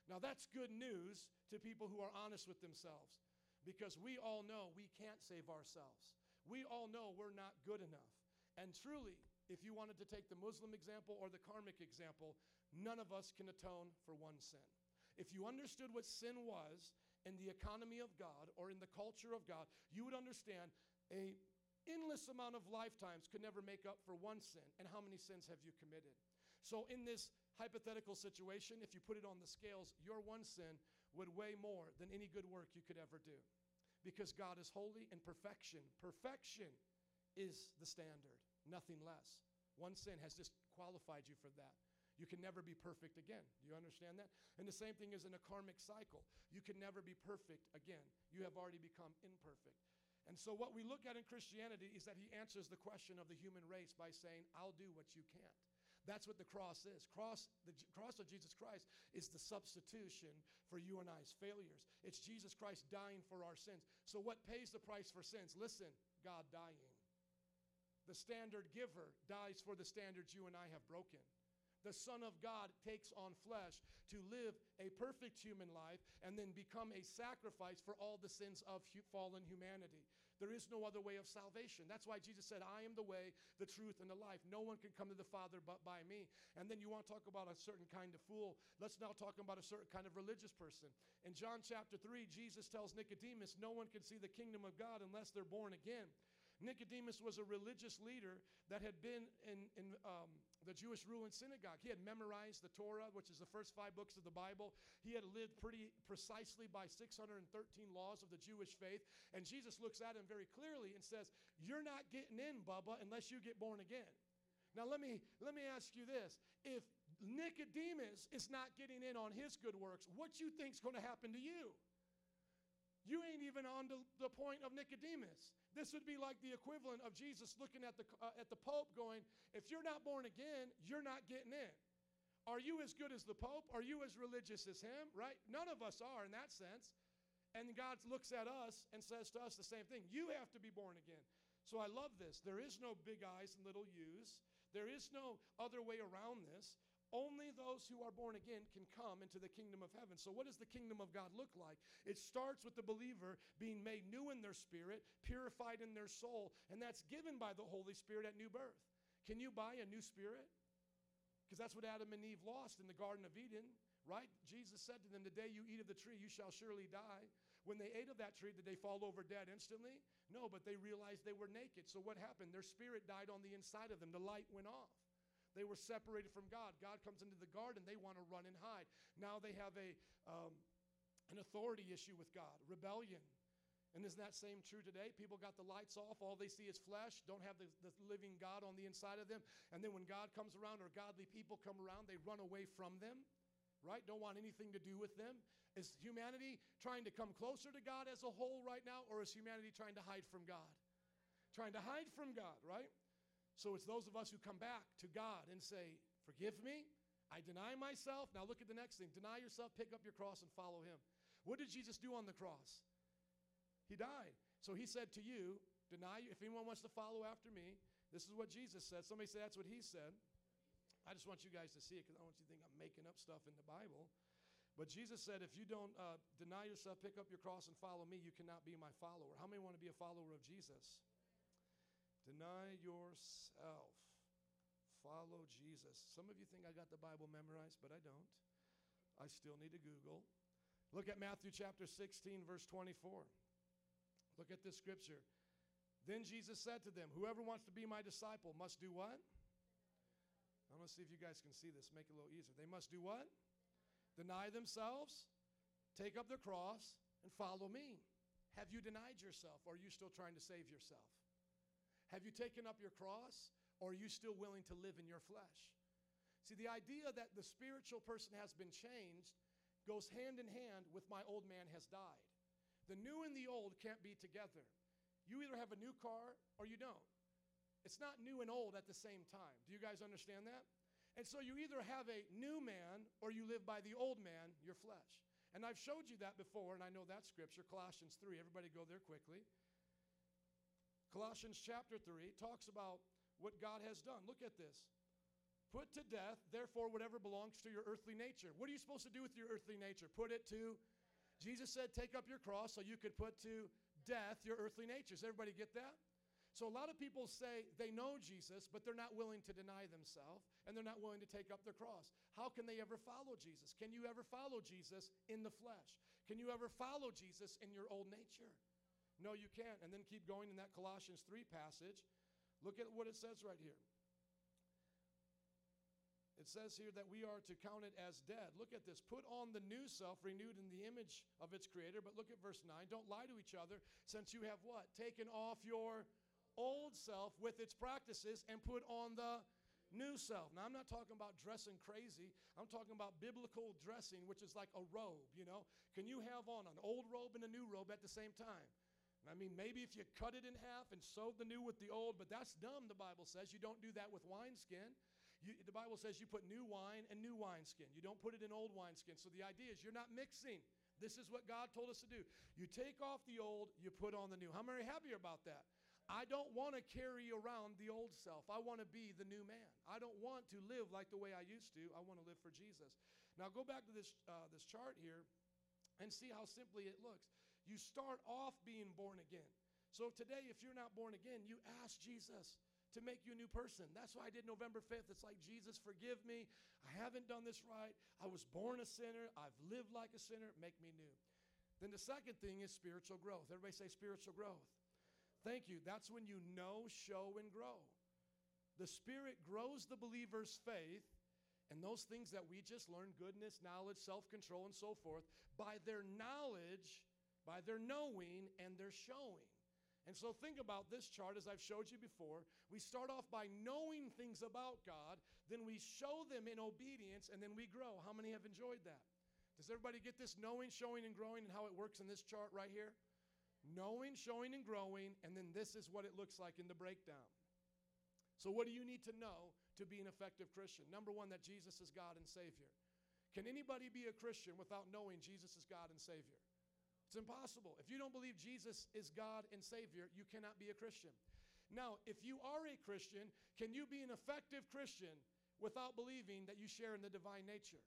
Now, that's good news to people who are honest with themselves because we all know we can't save ourselves. We all know we're not good enough. And truly, if you wanted to take the Muslim example or the karmic example, none of us can atone for one sin. If you understood what sin was in the economy of God or in the culture of God, you would understand a endless amount of lifetimes could never make up for one sin. And how many sins have you committed? So in this hypothetical situation, if you put it on the scales, your one sin would weigh more than any good work you could ever do because God is holy and perfection. Perfection is the standard, nothing less. One sin has disqualified you for that. You can never be perfect again. Do you understand that? And the same thing is in a karmic cycle. You can never be perfect again. You have already become imperfect. And so, what we look at in Christianity is that he answers the question of the human race by saying, I'll do what you can't. That's what the cross is. Cross, the cross of Jesus Christ is the substitution for you and I's failures. It's Jesus Christ dying for our sins. So, what pays the price for sins? Listen, God dying. The standard giver dies for the standards you and I have broken the Son of God takes on flesh to live a perfect human life and then become a sacrifice for all the sins of fallen humanity. There is no other way of salvation. That's why Jesus said, I am the way, the truth, and the life. No one can come to the Father but by me. And then you want to talk about a certain kind of fool. Let's now talk about a certain kind of religious person. In John chapter 3, Jesus tells Nicodemus, No one can see the kingdom of God unless they're born again. Nicodemus was a religious leader that had been in, in um, the Jewish ruling synagogue. He had memorized the Torah, which is the first five books of the Bible. He had lived pretty precisely by 613 laws of the Jewish faith. And Jesus looks at him very clearly and says, You're not getting in, Bubba, unless you get born again. Now let me let me ask you this. If Nicodemus is not getting in on his good works. What you think's going to happen to you? You ain't even on the, the point of Nicodemus. This would be like the equivalent of Jesus looking at the, uh, at the Pope going, if you're not born again, you're not getting in. Are you as good as the Pope? Are you as religious as him? Right? None of us are in that sense. And God looks at us and says to us the same thing. You have to be born again. So I love this. There is no big eyes and little U's. There is no other way around this. Only those who are born again can come into the kingdom of heaven. So, what does the kingdom of God look like? It starts with the believer being made new in their spirit, purified in their soul, and that's given by the Holy Spirit at new birth. Can you buy a new spirit? Because that's what Adam and Eve lost in the Garden of Eden, right? Jesus said to them, The day you eat of the tree, you shall surely die. When they ate of that tree, did they fall over dead instantly? No, but they realized they were naked. So what happened? Their spirit died on the inside of them. The light went off. They were separated from God. God comes into the garden. They want to run and hide. Now they have a, um, an authority issue with God, rebellion. And isn't that same true today? People got the lights off, all they see is flesh, don't have the, the, living God on the inside of them. And then when God comes around or godly people come around, they run away from them, right? Don't want anything to do with them. Is humanity trying to come closer to God as a whole right now, or is humanity trying to hide from God? Trying to hide from God, right? So it's those of us who come back to God and say, Forgive me. I deny myself. Now look at the next thing deny yourself, pick up your cross, and follow Him. What did Jesus do on the cross? He died. So He said to you, Deny you. If anyone wants to follow after me, this is what Jesus said. Somebody say that's what He said. I just want you guys to see it because I don't want you to think I'm making up stuff in the Bible. But Jesus said, if you don't uh, deny yourself, pick up your cross, and follow me, you cannot be my follower. How many want to be a follower of Jesus? Deny yourself. Follow Jesus. Some of you think I got the Bible memorized, but I don't. I still need to Google. Look at Matthew chapter 16, verse 24. Look at this scripture. Then Jesus said to them, Whoever wants to be my disciple must do what? I'm going to see if you guys can see this, make it a little easier. They must do what? Deny themselves, take up their cross, and follow me. Have you denied yourself, or are you still trying to save yourself? Have you taken up your cross or are you still willing to live in your flesh? See, the idea that the spiritual person has been changed goes hand in hand with my old man has died. The new and the old can't be together. You either have a new car or you don't. It's not new and old at the same time. Do you guys understand that? And so you either have a new man or you live by the old man, your flesh. And I've showed you that before, and I know that scripture, Colossians 3. Everybody go there quickly. Colossians chapter 3 talks about what God has done. Look at this. Put to death, therefore, whatever belongs to your earthly nature. What are you supposed to do with your earthly nature? Put it to. Jesus said, take up your cross so you could put to death your earthly nature. Does everybody get that? So a lot of people say they know Jesus, but they're not willing to deny themselves and they're not willing to take up their cross. How can they ever follow Jesus? Can you ever follow Jesus in the flesh? Can you ever follow Jesus in your old nature? No, you can't. And then keep going in that Colossians 3 passage. Look at what it says right here. It says here that we are to count it as dead. Look at this. Put on the new self, renewed in the image of its creator. But look at verse 9. Don't lie to each other, since you have what? Taken off your old self with its practices and put on the new self. Now, I'm not talking about dressing crazy. I'm talking about biblical dressing, which is like a robe, you know? Can you have on an old robe and a new robe at the same time? I mean, maybe if you cut it in half and sewed the new with the old, but that's dumb, the Bible says. You don't do that with wineskin. You, the Bible says you put new wine and new wineskin. You don't put it in old wineskin. So the idea is you're not mixing. This is what God told us to do. You take off the old, you put on the new. How many are happy about that? I don't want to carry around the old self. I want to be the new man. I don't want to live like the way I used to. I want to live for Jesus. Now go back to this, uh, this chart here and see how simply it looks. You start off being born again. So today, if you're not born again, you ask Jesus to make you a new person. That's why I did November 5th. It's like, Jesus, forgive me. I haven't done this right. I was born a sinner. I've lived like a sinner. Make me new. Then the second thing is spiritual growth. Everybody say spiritual growth. Thank you. That's when you know, show, and grow. The Spirit grows the believer's faith and those things that we just learned goodness, knowledge, self control, and so forth by their knowledge by their knowing and their showing. And so think about this chart as I've showed you before. We start off by knowing things about God, then we show them in obedience, and then we grow. How many have enjoyed that? Does everybody get this knowing, showing, and growing and how it works in this chart right here? Knowing, showing, and growing, and then this is what it looks like in the breakdown. So, what do you need to know to be an effective Christian? Number one, that Jesus is God and Savior. Can anybody be a Christian without knowing Jesus is God and Savior? It's impossible. If you don't believe Jesus is God and Savior, you cannot be a Christian. Now, if you are a Christian, can you be an effective Christian without believing that you share in the divine nature?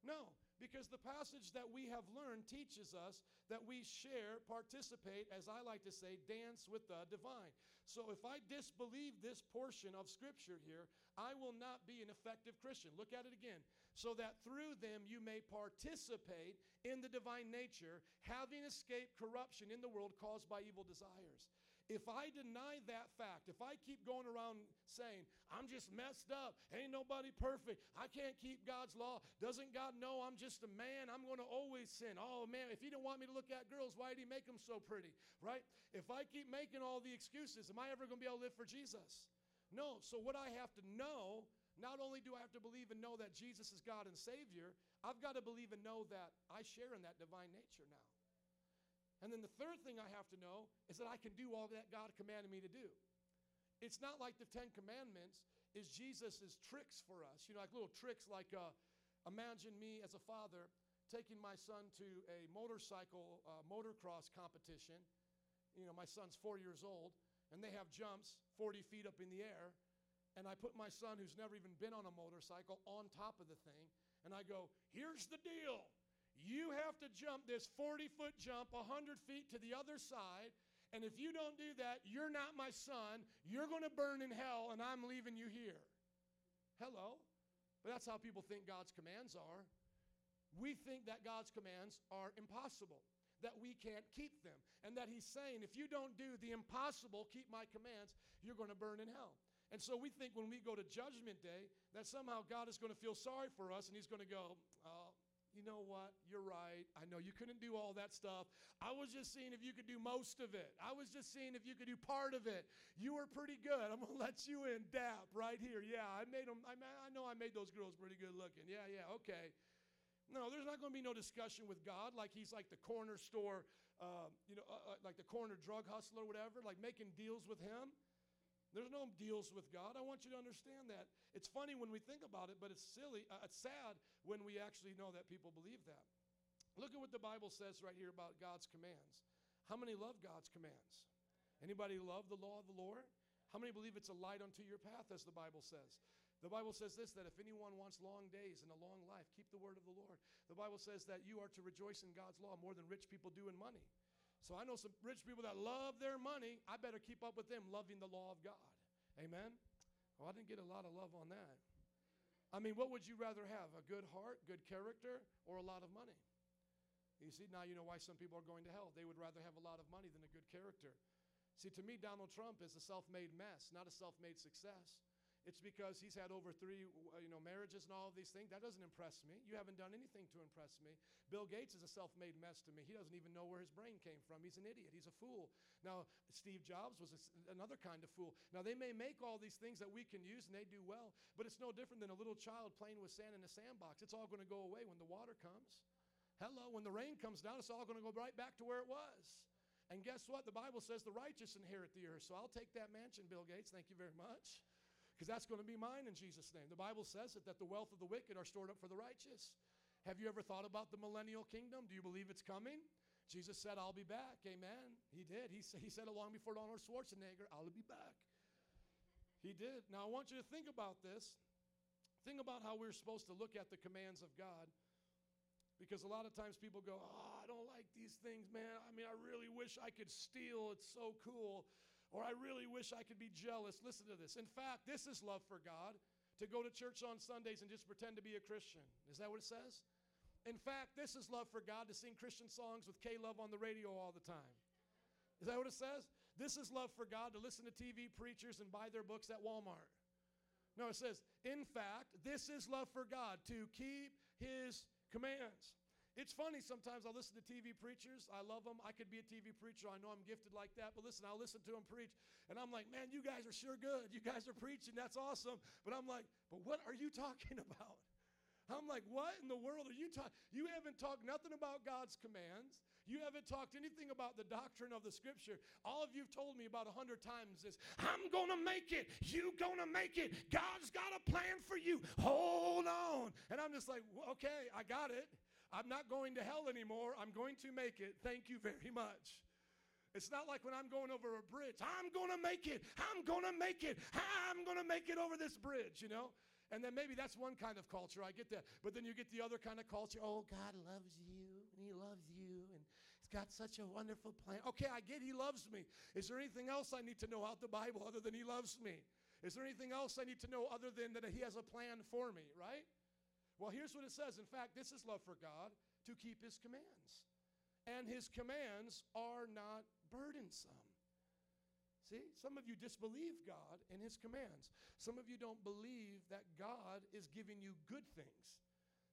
No, because the passage that we have learned teaches us that we share, participate, as I like to say, dance with the divine. So if I disbelieve this portion of Scripture here, I will not be an effective Christian. Look at it again. So that through them you may participate in the divine nature, having escaped corruption in the world caused by evil desires. If I deny that fact, if I keep going around saying, I'm just messed up, ain't nobody perfect, I can't keep God's law, doesn't God know I'm just a man, I'm going to always sin. Oh man, if He didn't want me to look at girls, why did He make them so pretty, right? If I keep making all the excuses, am I ever going to be able to live for Jesus? No. So what I have to know, not only do I have to believe and know that Jesus is God and Savior, I've got to believe and know that I share in that divine nature now. And then the third thing I have to know is that I can do all that God commanded me to do. It's not like the Ten Commandments is Jesus' tricks for us. You know, like little tricks like uh, imagine me as a father taking my son to a motorcycle uh, motocross competition. You know, my son's four years old, and they have jumps 40 feet up in the air. And I put my son, who's never even been on a motorcycle, on top of the thing. And I go, here's the deal. You have to jump this 40 foot jump 100 feet to the other side. And if you don't do that, you're not my son. You're going to burn in hell, and I'm leaving you here. Hello. But that's how people think God's commands are. We think that God's commands are impossible, that we can't keep them, and that He's saying, if you don't do the impossible, keep my commands, you're going to burn in hell. And so we think when we go to Judgment Day that somehow God is going to feel sorry for us and He's going to go, oh, you know what? You're right. I know you couldn't do all that stuff. I was just seeing if you could do most of it. I was just seeing if you could do part of it. You were pretty good. I'm going [laughs] to let you in, Dap, right here. Yeah, I made them. I, I know I made those girls pretty good looking. Yeah, yeah, okay. No, there's not going to be no discussion with God like he's like the corner store, uh, you know, uh, uh, like the corner drug hustler whatever, like making deals with him. There's no deals with God. I want you to understand that. It's funny when we think about it, but it's silly. Uh, it's sad when we actually know that people believe that. Look at what the Bible says right here about God's commands. How many love God's commands? Anybody love the law of the Lord? How many believe it's a light unto your path, as the Bible says? The Bible says this that if anyone wants long days and a long life, keep the word of the Lord. The Bible says that you are to rejoice in God's law more than rich people do in money. So I know some rich people that love their money. I better keep up with them loving the law of God. Amen? Well, I didn't get a lot of love on that. I mean, what would you rather have? A good heart, good character, or a lot of money? You see, now you know why some people are going to hell. They would rather have a lot of money than a good character. See, to me, Donald Trump is a self made mess, not a self made success. It's because he's had over three, uh, you know, marriages and all of these things. That doesn't impress me. You haven't done anything to impress me. Bill Gates is a self-made mess to me. He doesn't even know where his brain came from. He's an idiot. He's a fool. Now, Steve Jobs was a, another kind of fool. Now, they may make all these things that we can use and they do well, but it's no different than a little child playing with sand in a sandbox. It's all going to go away when the water comes. Hello, when the rain comes down, it's all going to go right back to where it was. And guess what? The Bible says the righteous inherit the earth. So I'll take that mansion, Bill Gates. Thank you very much because that's going to be mine in Jesus' name. The Bible says it that the wealth of the wicked are stored up for the righteous. Have you ever thought about the millennial kingdom? Do you believe it's coming? Jesus said, I'll be back. Amen. He did. He, he said it long before Donald Schwarzenegger, I'll be back. He did. Now, I want you to think about this. Think about how we're supposed to look at the commands of God. Because a lot of times people go, Oh, I don't like these things, man. I mean, I really wish I could steal. It's so cool or I really wish I could be jealous. Listen to this. In fact, this is love for God to go to church on Sundays and just pretend to be a Christian. Is that what it says? In fact, this is love for God to sing Christian songs with K Love on the radio all the time. Is that what it says? This is love for God to listen to TV preachers and buy their books at Walmart. No, it says, in fact, this is love for God to keep his commands. It's funny sometimes I'll listen to TV preachers. I love them. I could be a TV preacher. I know I'm gifted like that. But listen, I'll listen to them preach. And I'm like, man, you guys are sure good. You guys are preaching. That's awesome. But I'm like, but what are you talking [laughs] about? I'm like, what in the world are you talking? You haven't talked nothing about God's commands. You haven't talked anything about the doctrine of the scripture. All of you've told me about a hundred times is, I'm gonna make it. You gonna make it. God's got a plan for you. Hold on. And I'm just like, okay, I got it. I'm not going to hell anymore. I'm going to make it. Thank you very much. It's not like when I'm going over a bridge. I'm going to make it. I'm going to make it. I'm going to make it over this bridge, you know? And then maybe that's one kind of culture. I get that. But then you get the other kind of culture. Oh, God loves you, and He loves you, and He's got such a wonderful plan. Okay, I get He loves me. Is there anything else I need to know out the Bible other than He loves me? Is there anything else I need to know other than that He has a plan for me, right? Well, here's what it says. In fact, this is love for God to keep His commands. And His commands are not burdensome. See, some of you disbelieve God and His commands. Some of you don't believe that God is giving you good things.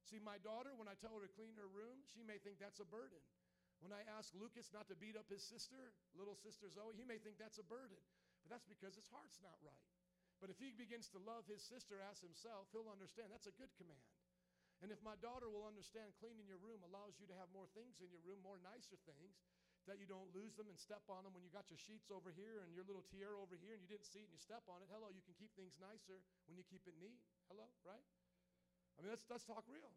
See, my daughter, when I tell her to clean her room, she may think that's a burden. When I ask Lucas not to beat up his sister, little sister Zoe, he may think that's a burden. But that's because his heart's not right. But if he begins to love his sister as himself, he'll understand that's a good command. And if my daughter will understand cleaning your room allows you to have more things in your room, more nicer things, that you don't lose them and step on them when you got your sheets over here and your little tiara over here and you didn't see it and you step on it. Hello, you can keep things nicer when you keep it neat. Hello, right? I mean, let's, let's talk real.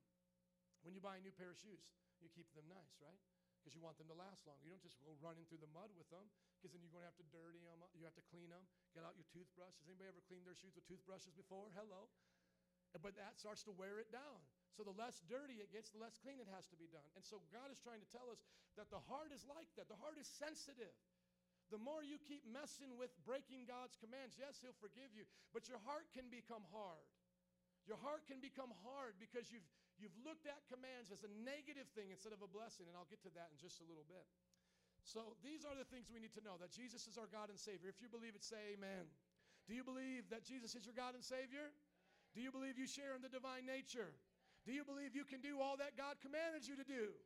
When you buy a new pair of shoes, you keep them nice, right? Because you want them to last long. You don't just go running through the mud with them because then you're going to have to dirty them. You have to clean them. Get out your toothbrush. Has anybody ever cleaned their shoes with toothbrushes before? Hello. But that starts to wear it down. So the less dirty it gets, the less clean it has to be done. And so God is trying to tell us that the heart is like that. The heart is sensitive. The more you keep messing with breaking God's commands, yes, He'll forgive you, but your heart can become hard. Your heart can become hard because you've, you've looked at commands as a negative thing instead of a blessing, and I'll get to that in just a little bit. So these are the things we need to know that Jesus is our God and Savior. If you believe it, say amen. Do you believe that Jesus is your God and Savior? Do you believe you share in the divine nature? Do you believe you can do all that God commanded you to do?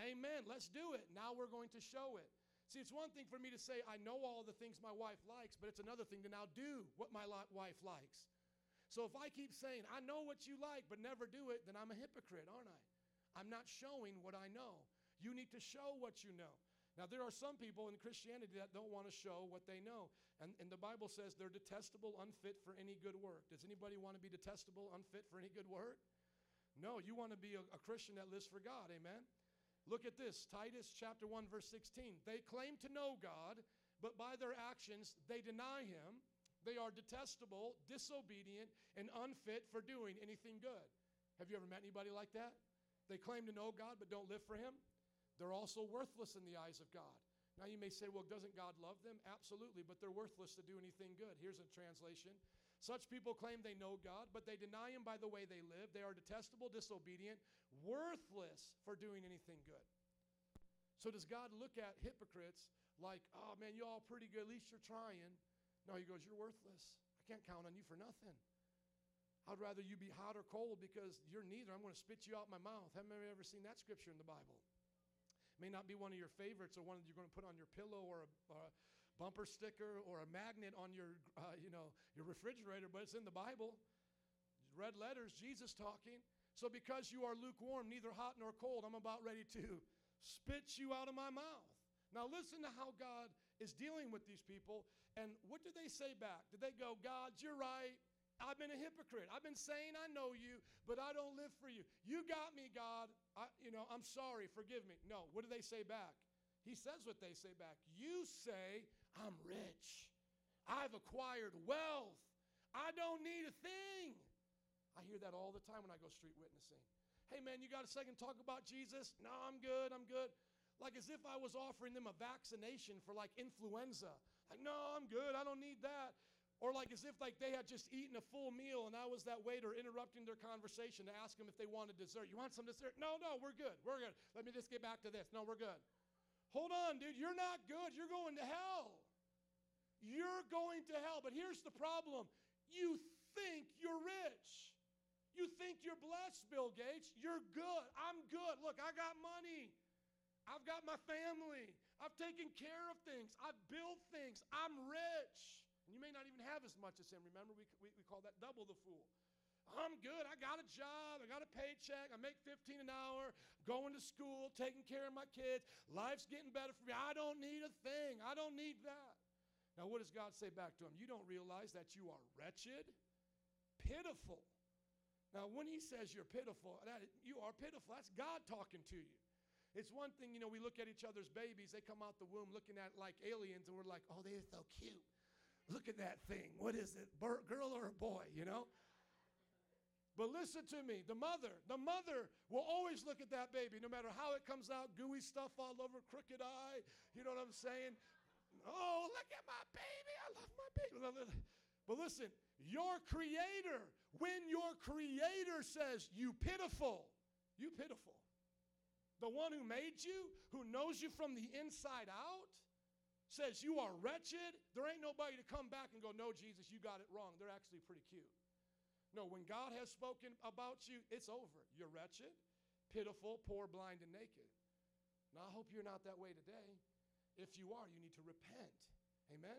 Amen. Let's do it. Now we're going to show it. See, it's one thing for me to say, I know all the things my wife likes, but it's another thing to now do what my wife likes. So if I keep saying, I know what you like, but never do it, then I'm a hypocrite, aren't I? I'm not showing what I know. You need to show what you know. Now, there are some people in Christianity that don't want to show what they know. And, and the Bible says they're detestable, unfit for any good work. Does anybody want to be detestable, unfit for any good work? No, you want to be a, a Christian that lives for God. Amen. Look at this Titus chapter 1, verse 16. They claim to know God, but by their actions they deny Him. They are detestable, disobedient, and unfit for doing anything good. Have you ever met anybody like that? They claim to know God, but don't live for Him. They're also worthless in the eyes of God. Now you may say, well, doesn't God love them? Absolutely, but they're worthless to do anything good. Here's a translation such people claim they know God, but they deny Him by the way they live. They are detestable, disobedient, worthless for doing anything good. So, does God look at hypocrites like, oh man, you all pretty good, at least you're trying? No, He goes, you're worthless. I can't count on you for nothing. I'd rather you be hot or cold because you're neither. I'm going to spit you out my mouth. Haven't you ever seen that scripture in the Bible? May not be one of your favorites or one that you're going to put on your pillow or a, or a bumper sticker or a magnet on your, uh, you know, your refrigerator, but it's in the Bible. Red letters, Jesus talking. So because you are lukewarm, neither hot nor cold, I'm about ready to spit you out of my mouth. Now listen to how God is dealing with these people. And what do they say back? Did they go, God, you're right. I've been a hypocrite. I've been saying I know you, but I don't live for you. You got me, God. I, you know, I'm sorry. Forgive me. No. What do they say back? He says what they say back. You say I'm rich. I've acquired wealth. I don't need a thing. I hear that all the time when I go street witnessing. Hey, man, you got a second talk about Jesus? No, I'm good. I'm good. Like as if I was offering them a vaccination for like influenza. Like, no, I'm good. I don't need that. Or like as if like they had just eaten a full meal and I was that waiter interrupting their conversation to ask them if they wanted dessert. You want some dessert? No, no, we're good. We're good. Let me just get back to this. No, we're good. Hold on, dude. You're not good. You're going to hell. You're going to hell. But here's the problem you think you're rich. You think you're blessed, Bill Gates. You're good. I'm good. Look, I got money. I've got my family. I've taken care of things. I've built things. I'm rich. You may not even have as much as him. Remember, we, we, we call that double the fool. I'm good. I got a job. I got a paycheck. I make 15 an hour, going to school, taking care of my kids. Life's getting better for me. I don't need a thing. I don't need that. Now, what does God say back to him? You don't realize that you are wretched, pitiful. Now, when he says you're pitiful, that you are pitiful. That's God talking to you. It's one thing, you know, we look at each other's babies, they come out the womb looking at like aliens, and we're like, oh, they're so cute. Look at that thing. What is it, girl or a boy, you know? But listen to me, the mother, the mother will always look at that baby, no matter how it comes out, gooey stuff all over, crooked eye, you know what I'm saying? Oh, look at my baby. I love my baby. But listen, your creator, when your creator says, you pitiful, you pitiful. The one who made you, who knows you from the inside out, says you are wretched. There ain't nobody to come back and go, no, Jesus, you got it wrong. They're actually pretty cute. No, when God has spoken about you, it's over. You're wretched, pitiful, poor, blind, and naked. Now, I hope you're not that way today. If you are, you need to repent. Amen?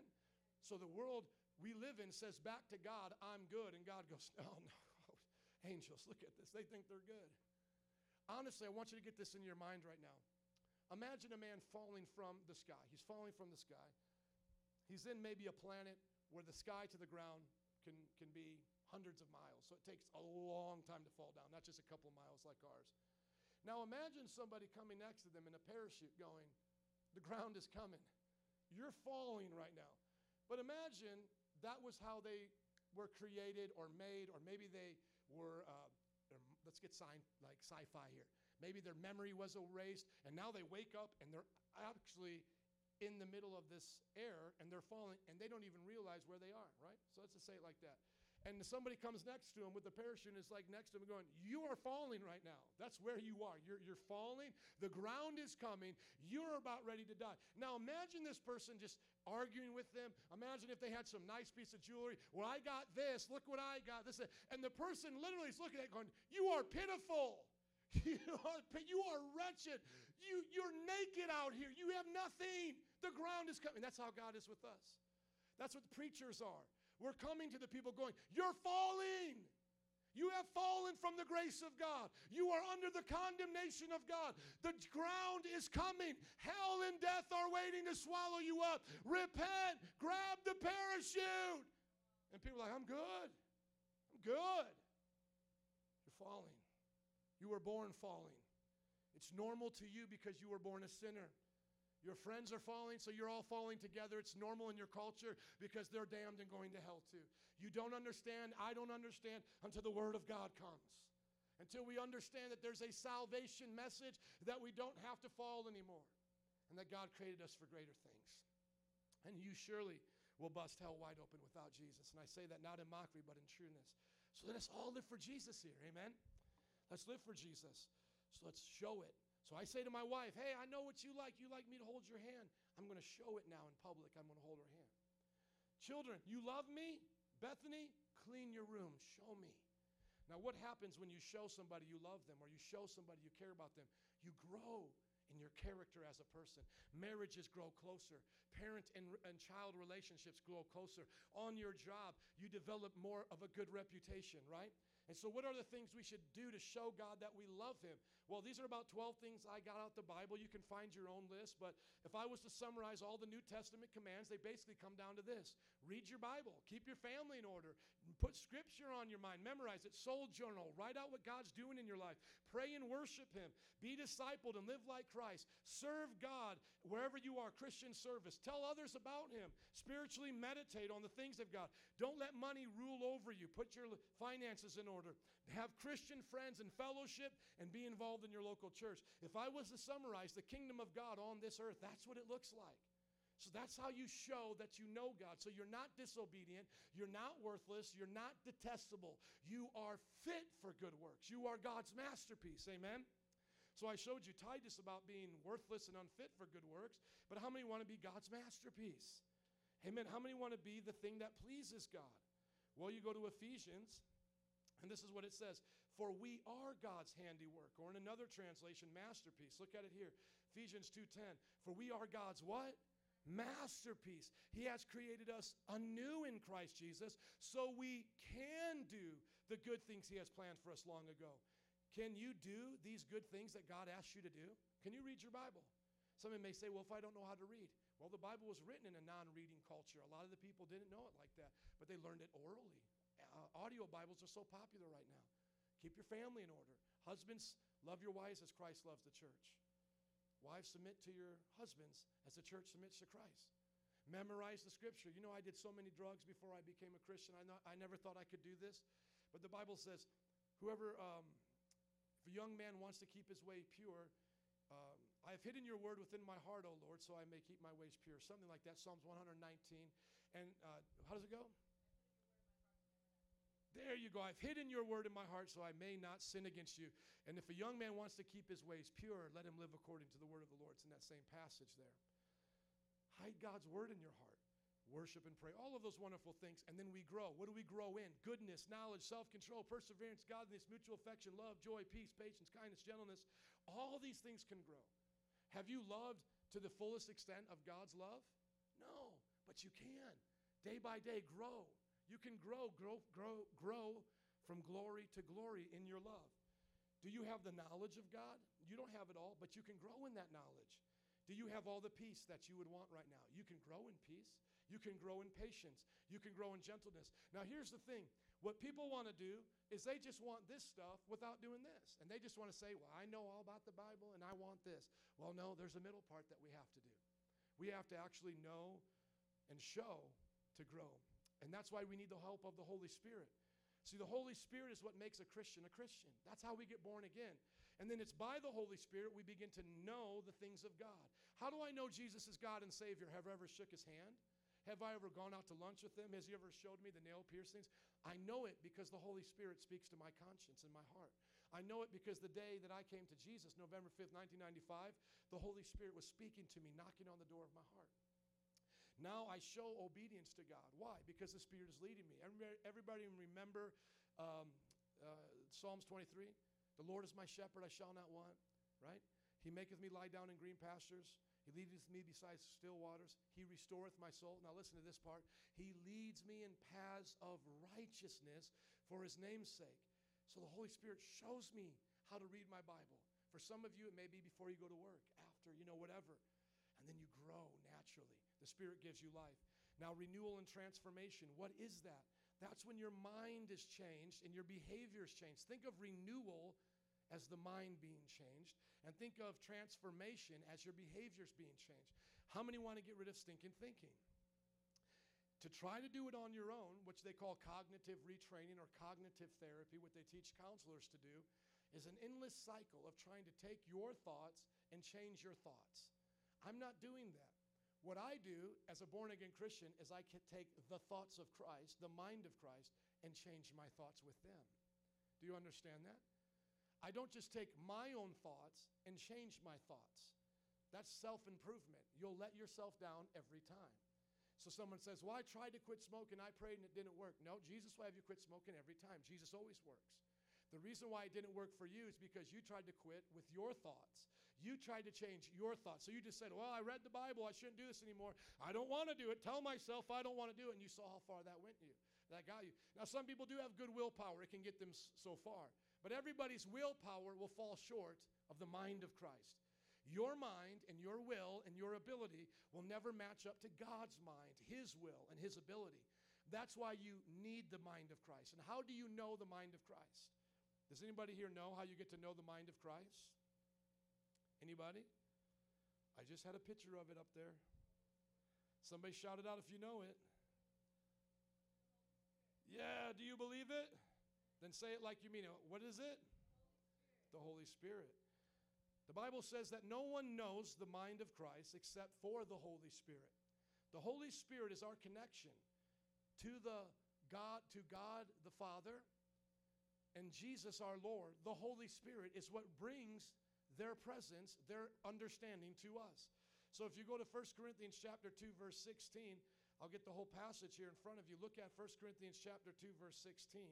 So the world we live in says back to God, I'm good. And God goes, No, no. [laughs] Angels, look at this. They think they're good. Honestly, I want you to get this in your mind right now. Imagine a man falling from the sky. He's falling from the sky. He's in maybe a planet where the sky to the ground can, can be hundreds of miles. So it takes a long time to fall down, not just a couple of miles like ours. Now imagine somebody coming next to them in a parachute going, The ground is coming. You're falling right now. But imagine that was how they were created or made, or maybe they were, uh, let's get sign, like sci fi here. Maybe their memory was erased, and now they wake up and they're actually in the middle of this air and they're falling and they don't even realize where they are, right? So let's just say it like that and somebody comes next to him with the parachute and is like next to him going, You are falling right now. That's where you are. You're, you're falling. The ground is coming. You're about ready to die. Now imagine this person just arguing with them. Imagine if they had some nice piece of jewelry. Well, I got this. Look what I got. This. And the person literally is looking at it going, You are pitiful. [laughs] You are, wretched. You, you're naked out here. You have nothing. The ground is coming. That's how God is with us. That's what the preachers are. We're coming to the people going, You're falling. You have fallen from the grace of God. You are under the condemnation of God. The ground is coming. Hell and death are waiting to swallow you up. Repent. Grab the parachute. And people are like, I'm good. I'm good. You're falling. You were born falling. It's normal to you because you were born a sinner. Your friends are falling, so you're all falling together. It's normal in your culture because they're damned and going to hell too. You don't understand, I don't understand until the Word of God comes. Until we understand that there's a salvation message that we don't have to fall anymore and that God created us for greater things. And you surely will bust hell wide open without Jesus. And I say that not in mockery, but in trueness. So let us all live for Jesus here. Amen. Let's live for Jesus. So let's show it so I say to my wife, Hey, I know what you like. You like me to hold your hand. I'm going to show it now in public. I'm going to hold her hand. Children, you love me? Bethany, clean your room. Show me. Now, what happens when you show somebody you love them or you show somebody you care about them? You grow in your character as a person. Marriages grow closer. Parent and, and child relationships grow closer. On your job, you develop more of a good reputation, right? And so, what are the things we should do to show God that we love Him? Well, these are about 12 things I got out the Bible. You can find your own list, but if I was to summarize all the New Testament commands, they basically come down to this. Read your Bible, keep your family in order, put scripture on your mind, memorize it, soul journal, write out what God's doing in your life, pray and worship Him, be discipled and live like Christ, serve God wherever you are, Christian service, tell others about Him, spiritually meditate on the things of God. Don't let money rule over you, put your finances in order, have Christian friends and fellowship, and be involved in your local church. If I was to summarize the kingdom of God on this earth, that's what it looks like. So that's how you show that you know God. So you're not disobedient, you're not worthless, you're not detestable. You are fit for good works. You are God's masterpiece. Amen. So I showed you Titus about being worthless and unfit for good works, but how many want to be God's masterpiece? Amen. How many want to be the thing that pleases God? Well, you go to Ephesians And this is what it says For we are God's handiwork, or in another translation, masterpiece. Look at it here Ephesians 2:10. For we are God's what? Masterpiece. He has created us anew in Christ Jesus so we can do the good things He has planned for us long ago. Can you do these good things that God asked you to do? Can you read your Bible? Somebody may say, Well, if I don't know how to read, well, the Bible was written in a non reading culture. A lot of the people didn't know it like that, but they learned it orally. Uh, audio Bibles are so popular right now. Keep your family in order. Husbands, love your wives as Christ loves the church. Wives, submit to your husbands as the church submits to Christ. Memorize the scripture. You know, I did so many drugs before I became a Christian. I, not, I never thought I could do this. But the Bible says, whoever, um, if a young man wants to keep his way pure, um, I have hidden your word within my heart, O Lord, so I may keep my ways pure. Something like that, Psalms 119. And uh, how does it go? There you go. I've hidden your word in my heart so I may not sin against you. And if a young man wants to keep his ways pure, let him live according to the word of the Lord. It's in that same passage there. Hide God's word in your heart. Worship and pray. All of those wonderful things. And then we grow. What do we grow in? Goodness, knowledge, self control, perseverance, godliness, mutual affection, love, joy, peace, patience, kindness, gentleness. All these things can grow. Have you loved to the fullest extent of God's love? No, but you can. Day by day, grow. You can grow, grow, grow, grow from glory to glory in your love. Do you have the knowledge of God? You don't have it all, but you can grow in that knowledge. Do you have all the peace that you would want right now? You can grow in peace. You can grow in patience. You can grow in gentleness. Now, here's the thing what people want to do is they just want this stuff without doing this. And they just want to say, well, I know all about the Bible and I want this. Well, no, there's a middle part that we have to do. We have to actually know and show to grow. And that's why we need the help of the Holy Spirit. See, the Holy Spirit is what makes a Christian a Christian. That's how we get born again. And then it's by the Holy Spirit we begin to know the things of God. How do I know Jesus is God and Savior? Have I ever shook his hand? Have I ever gone out to lunch with him? Has he ever showed me the nail piercings? I know it because the Holy Spirit speaks to my conscience and my heart. I know it because the day that I came to Jesus, November 5th, 1995, the Holy Spirit was speaking to me, knocking on the door of my heart. Now I show obedience to God. Why? Because the Spirit is leading me. Everybody, remember um, uh, Psalms 23? The Lord is my shepherd, I shall not want, right? He maketh me lie down in green pastures. He leadeth me beside still waters. He restoreth my soul. Now listen to this part. He leads me in paths of righteousness for his name's sake. So the Holy Spirit shows me how to read my Bible. For some of you, it may be before you go to work, after, you know, whatever. And then you grow naturally. The Spirit gives you life. Now, renewal and transformation, what is that? That's when your mind is changed and your behavior is changed. Think of renewal as the mind being changed, and think of transformation as your behaviors being changed. How many want to get rid of stinking thinking? To try to do it on your own, which they call cognitive retraining or cognitive therapy, what they teach counselors to do, is an endless cycle of trying to take your thoughts and change your thoughts. I'm not doing that. What I do as a born again Christian is I can take the thoughts of Christ, the mind of Christ, and change my thoughts with them. Do you understand that? I don't just take my own thoughts and change my thoughts. That's self improvement. You'll let yourself down every time. So someone says, Well, I tried to quit smoking, I prayed and it didn't work. No, Jesus will have you quit smoking every time. Jesus always works. The reason why it didn't work for you is because you tried to quit with your thoughts. You tried to change your thoughts. So you just said, Well, I read the Bible. I shouldn't do this anymore. I don't want to do it. Tell myself I don't want to do it. And you saw how far that went you. That got you. Now, some people do have good willpower, it can get them so far. But everybody's willpower will fall short of the mind of Christ. Your mind and your will and your ability will never match up to God's mind, His will, and His ability. That's why you need the mind of Christ. And how do you know the mind of Christ? Does anybody here know how you get to know the mind of Christ? Anybody? I just had a picture of it up there. Somebody shout it out if you know it. Yeah, do you believe it? Then say it like you mean it. What is it? The Holy Spirit. The Bible says that no one knows the mind of Christ except for the Holy Spirit. The Holy Spirit is our connection to the God to God the Father and Jesus our Lord, the Holy Spirit, is what brings their presence, their understanding to us. So if you go to 1 Corinthians chapter 2 verse 16, I'll get the whole passage here in front of you. Look at 1 Corinthians chapter 2 verse 16.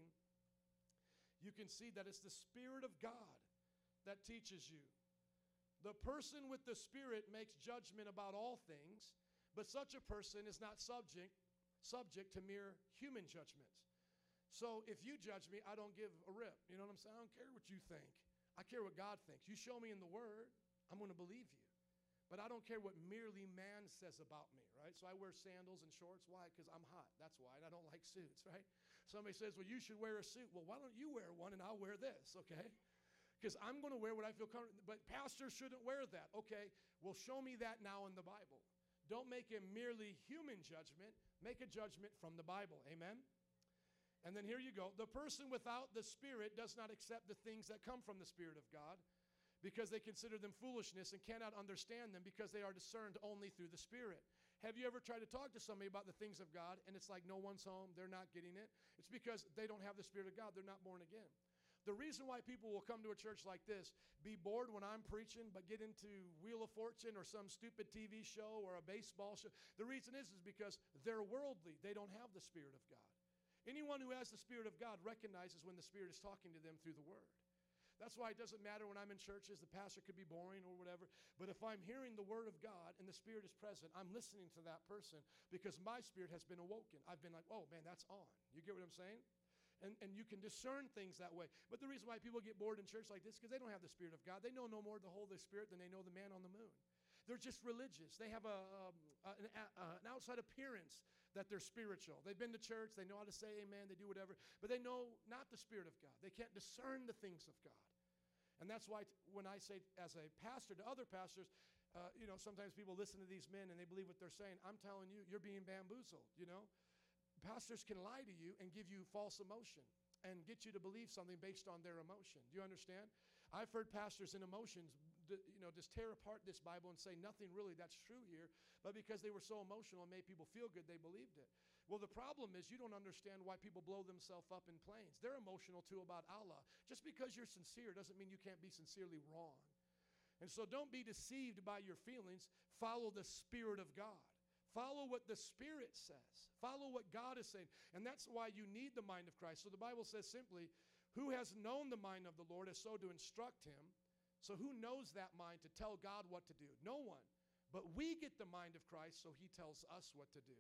you can see that it's the Spirit of God that teaches you. The person with the Spirit makes judgment about all things, but such a person is not subject subject to mere human judgments. So if you judge me, I don't give a rip. You know what I'm saying? I don't care what you think. I care what God thinks. You show me in the Word, I'm going to believe you. But I don't care what merely man says about me, right? So I wear sandals and shorts. Why? Because I'm hot. That's why. And I don't like suits, [laughs] right? Somebody says, well, you should wear a suit. Well, why don't you wear one and I'll wear this, okay? Because I'm going to wear what I feel comfortable. But pastors shouldn't wear that. Okay, well, show me that now in the Bible. Don't make a merely human judgment. Make a judgment from the Bible. Amen? And then here you go. The person without the Spirit does not accept the things that come from the Spirit of God because they consider them foolishness and cannot understand them because they are discerned only through the Spirit. Have you ever tried to talk to somebody about the things of God and it's like no one's home, they're not getting it? It's because they don't have the Spirit of God, they're not born again. The reason why people will come to a church like this, be bored when I'm preaching, but get into Wheel of Fortune or some stupid TV show or a baseball show, the reason is, is because they're worldly. They don't have the Spirit of God. Anyone who has the Spirit of God recognizes when the Spirit is talking to them through the Word. That's why it doesn't matter when I'm in churches, the pastor could be boring or whatever. But if I'm hearing the Word of God and the Spirit is present, I'm listening to that person because my spirit has been awoken. I've been like, oh man, that's on. You get what I'm saying? And, and you can discern things that way. But the reason why people get bored in church like this is because they don't have the Spirit of God. They know no more the Holy Spirit than they know the man on the moon. They're just religious. They have a, um, an, a, an outside appearance that they're spiritual. They've been to church, they know how to say amen, they do whatever, but they know not the Spirit of God. They can't discern the things of God. And that's why when I say, as a pastor to other pastors, uh, you know, sometimes people listen to these men and they believe what they're saying. I'm telling you, you're being bamboozled, you know? Pastors can lie to you and give you false emotion and get you to believe something based on their emotion. Do you understand? I've heard pastors in emotions, you know, just tear apart this Bible and say nothing really that's true here, but because they were so emotional and made people feel good, they believed it. Well, the problem is you don't understand why people blow themselves up in planes. They're emotional too about Allah. Just because you're sincere doesn't mean you can't be sincerely wrong. And so don't be deceived by your feelings. Follow the Spirit of God. Follow what the Spirit says. Follow what God is saying. And that's why you need the mind of Christ. So the Bible says simply, Who has known the mind of the Lord as so to instruct him? So who knows that mind to tell God what to do? No one. But we get the mind of Christ, so he tells us what to do.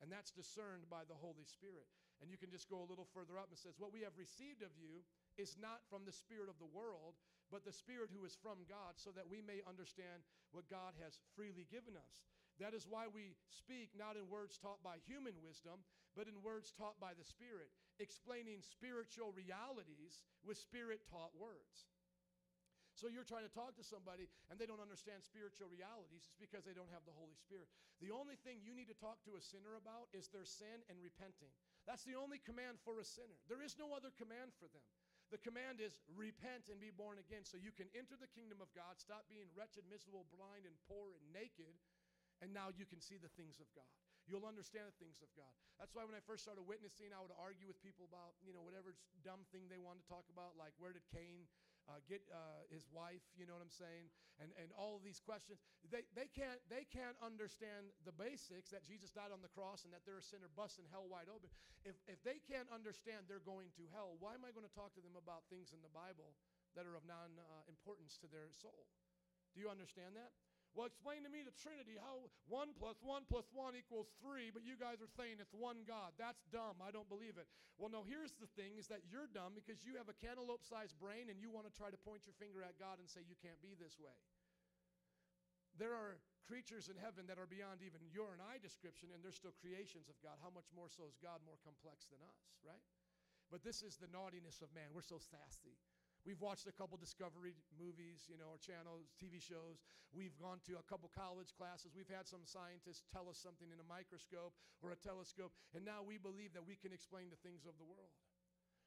And that's discerned by the Holy Spirit. And you can just go a little further up and says, What we have received of you is not from the spirit of the world, but the spirit who is from God, so that we may understand what God has freely given us. That is why we speak not in words taught by human wisdom, but in words taught by the Spirit, explaining spiritual realities with spirit taught words. So you're trying to talk to somebody and they don't understand spiritual realities. It's because they don't have the Holy Spirit. The only thing you need to talk to a sinner about is their sin and repenting. That's the only command for a sinner. There is no other command for them. The command is repent and be born again so you can enter the kingdom of God, stop being wretched, miserable, blind, and poor and naked, and now you can see the things of God. You'll understand the things of God. That's why when I first started witnessing, I would argue with people about, you know, whatever dumb thing they wanted to talk about, like where did Cain uh, get uh, his wife, you know what I'm saying? And, and all of these questions. They, they, can't, they can't understand the basics that Jesus died on the cross and that they're a sinner busting hell wide open. If, if they can't understand they're going to hell, why am I going to talk to them about things in the Bible that are of non uh, importance to their soul? Do you understand that? Well, explain to me the Trinity, how 1 plus 1 plus 1 equals 3, but you guys are saying it's one God. That's dumb. I don't believe it. Well, no, here's the thing is that you're dumb because you have a cantaloupe sized brain and you want to try to point your finger at God and say you can't be this way. There are creatures in heaven that are beyond even your and I description, and they're still creations of God. How much more so is God more complex than us, right? But this is the naughtiness of man. We're so sassy. We've watched a couple Discovery movies, you know, or channels, TV shows. We've gone to a couple college classes. We've had some scientists tell us something in a microscope or a telescope, and now we believe that we can explain the things of the world.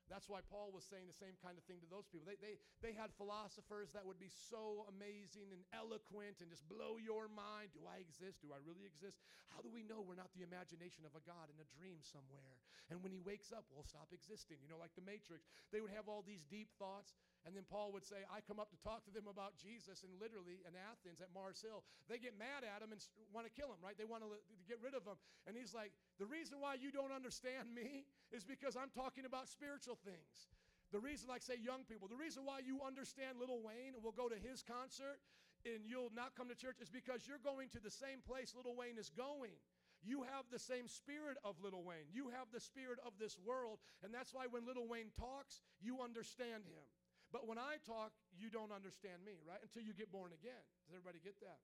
That's why Paul was saying the same kind of thing to those people. They, they, they had philosophers that would be so amazing and eloquent and just blow your mind. Do I exist? Do I really exist? How do we know we're not the imagination of a God in a dream somewhere? And when he wakes up, we'll stop existing. You know, like the Matrix. They would have all these deep thoughts. And then Paul would say, I come up to talk to them about Jesus. And literally in Athens at Mars Hill, they get mad at him and want to kill him, right? They want to get rid of him. And he's like, The reason why you don't understand me is because I'm talking about spiritual things. The reason, like say young people, the reason why you understand Lil Wayne and will go to his concert and you'll not come to church is because you're going to the same place Lil Wayne is going. You have the same spirit of Lil Wayne. You have the spirit of this world. And that's why when Lil Wayne talks, you understand him. But when I talk, you don't understand me, right? Until you get born again. Does everybody get that?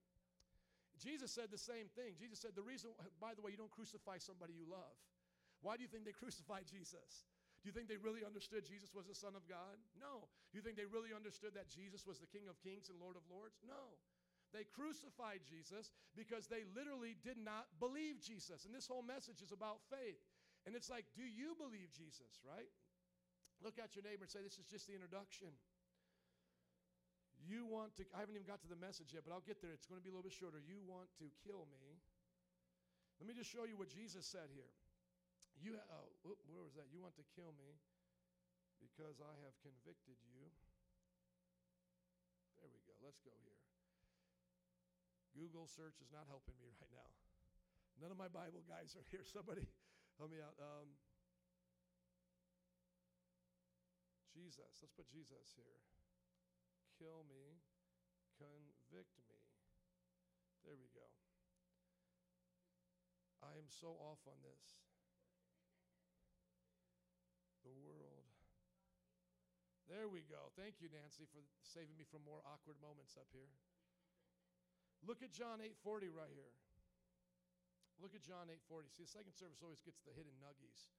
Jesus said the same thing. Jesus said, The reason, by the way, you don't crucify somebody you love. Why do you think they [laughs] crucified Jesus? Do you think they really understood Jesus was the Son of God? No. Do you think they really understood that Jesus was the King of Kings and Lord of Lords? No. They crucified Jesus because they literally did not believe Jesus. And this whole message is about faith. And it's like, do you believe Jesus, right? Look at your neighbor and say, This is just the introduction. You want to, I haven't even got to the message yet, but I'll get there. It's going to be a little bit shorter. You want to kill me. Let me just show you what Jesus said here. You, oh, where was that? You want to kill me because I have convicted you. There we go. Let's go here. Google search is not helping me [laughs] right now. None of my Bible guys are here. Somebody [laughs] help me out. Um, Jesus. Let's put Jesus here. Kill me, convict me. There we go. I am so off on this. The world. There we go. Thank you, Nancy, for saving me from more awkward moments up here. Look at John 8:40 right here. Look at John 8:40. See, the second service always gets the hidden nuggies.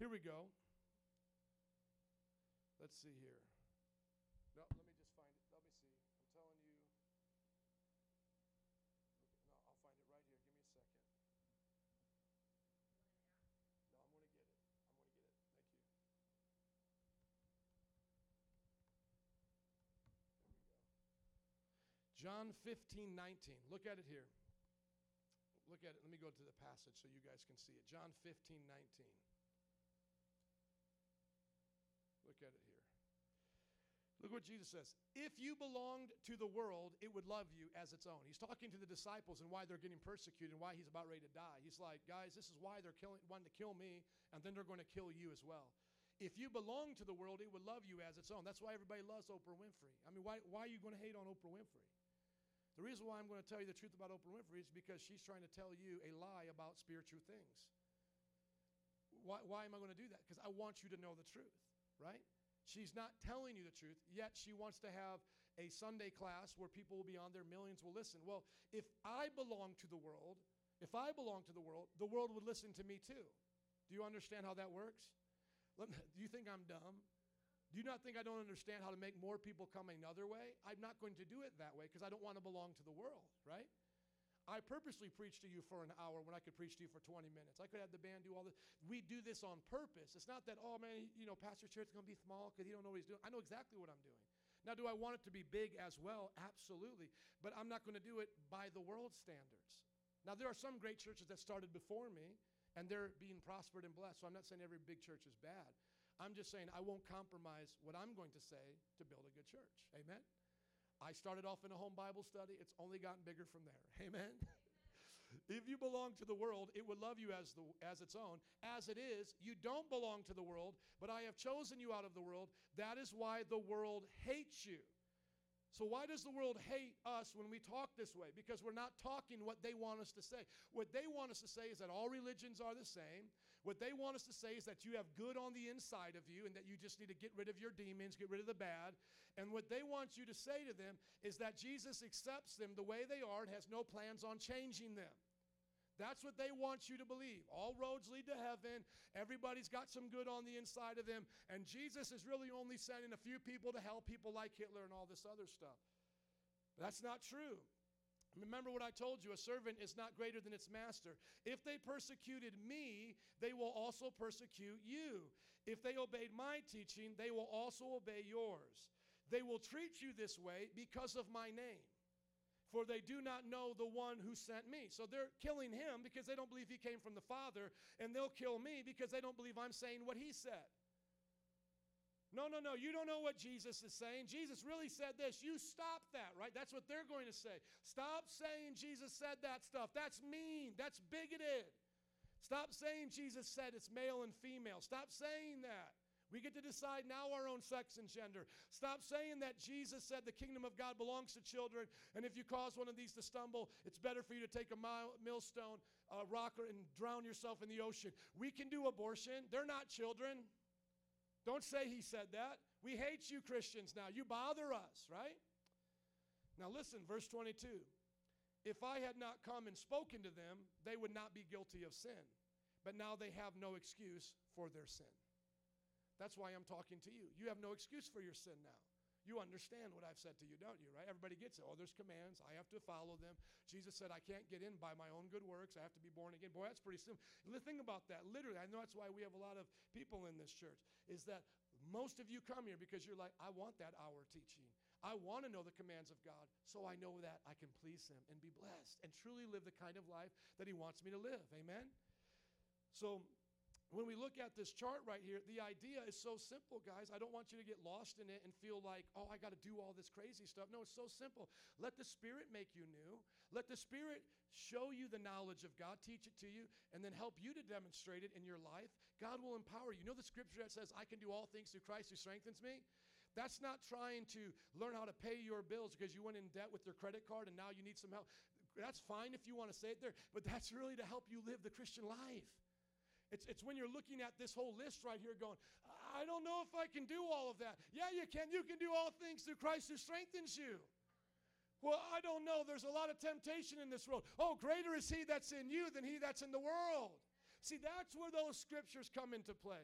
Here we go. Let's see here. No, let me just find it. Let me see. I'm telling you. No, I'll find it right here. Give me a second. No, I'm going to get it. I'm going to get it. Thank you. There we go. John 15, 19. Look at it here. Look at it. Let me go to the passage so you guys can see it. John 15, 19. Look at it. Look what Jesus says. If you belonged to the world, it would love you as its own. He's talking to the disciples and why they're getting persecuted and why he's about ready to die. He's like, guys, this is why they're killing, wanting to kill me, and then they're going to kill you as well. If you belong to the world, it would love you as its own. That's why everybody loves Oprah Winfrey. I mean, why, why are you going to hate on Oprah Winfrey? The reason why I'm going to tell you the truth about Oprah Winfrey is because she's trying to tell you a lie about spiritual things. Why, why am I going to do that? Because I want you to know the truth, right? She's not telling you the truth, yet she wants to have a Sunday class where people will be on there, millions will listen. Well, if I belong to the world, if I belong to the world, the world would listen to me too. Do you understand how that works? [laughs] do you think I'm dumb? Do you not think I don't understand how to make more people come another way? I'm not going to do it that way because I don't want to belong to the world, right? I purposely preach to you for an hour when I could preach to you for 20 minutes. I could have the band do all this. We do this on purpose. It's not that, oh man, you know, Pastor Church is going to be small because he don't know what he's doing. I know exactly what I'm doing. Now, do I want it to be big as well? Absolutely. But I'm not going to do it by the world standards. Now, there are some great churches that started before me, and they're being prospered and blessed. So I'm not saying every big church is bad. I'm just saying I won't compromise what I'm going to say to build a good church. Amen? I started off in a home Bible study. It's only gotten bigger from there. [laughs] Amen? if you belong to the world, it would love you as, the, as its own. As it is, you don't belong to the world, but I have chosen you out of the world. That is why the world hates you. So, why does the world hate us when we talk this way? Because we're not talking what they want us to say. What they want us to say is that all religions are the same. What they want us to say is that you have good on the inside of you and that you just need to get rid of your demons, get rid of the bad. And what they want you to say to them is that Jesus accepts them the way they are and has no plans on changing them. That's what they want you to believe. All roads lead to heaven. Everybody's got some good on the inside of them. And Jesus is really only sending a few people to hell, people like Hitler and all this other stuff. But that's not true. Remember what I told you a servant is not greater than its master. If they persecuted me, they will also persecute you. If they obeyed my teaching, they will also obey yours. They will treat you this way because of my name for they do not know the one who sent me. So they're killing him because they don't believe he came from the Father, and they'll kill me because they don't believe I'm saying what he said. No, no, no, you don't know what Jesus is saying. Jesus really said this. You stop that, right? That's what they're going to say. Stop saying Jesus said that stuff. That's mean. That's bigoted. Stop saying Jesus said it's male and female. Stop saying that. We get to decide now our own sex and gender. Stop saying that Jesus said the kingdom of God belongs to children, and if you cause one of these to stumble, it's better for you to take a millstone, uh, a rocker, and drown yourself in the ocean. We can do abortion. They're not children. Don't say he said that. We hate you Christians now. You bother us, right? Now listen, verse 22. If I had not come and spoken to them, they would not be guilty of sin. But now they have no excuse for their sin. That's why I'm talking to you. You have no excuse for your sin now. You understand what I've said to you, don't you, right? Everybody gets it. Oh, there's commands. I have to follow them. Jesus said, I can't get in by my own good works. I have to be born again. Boy, that's pretty simple. The thing about that, literally, I know that's why we have a lot of people in this church, is that most of you come here because you're like, I want that hour teaching. I want to know the commands of God so I know that I can please Him and be blessed and truly live the kind of life that He wants me to live. Amen? So, when we look at this chart right here, the idea is so simple, guys. I don't want you to get lost in it and feel like, oh, I got to do all this crazy stuff. No, it's so simple. Let the Spirit make you new. Let the Spirit show you the knowledge of God, teach it to you, and then help you to demonstrate it in your life. God will empower you. You know the scripture that says, I can do all things through Christ who strengthens me? That's not trying to learn how to pay your bills because you went in debt with your credit card and now you need some help. That's fine if you want to say it there, but that's really to help you live the Christian life. It's, it's when you're looking at this whole list right here going, I don't know if I can do all of that. Yeah, you can. You can do all things through Christ who strengthens you. Well, I don't know. There's a lot of temptation in this world. Oh, greater is he that's in you than he that's in the world. See, that's where those scriptures come into play,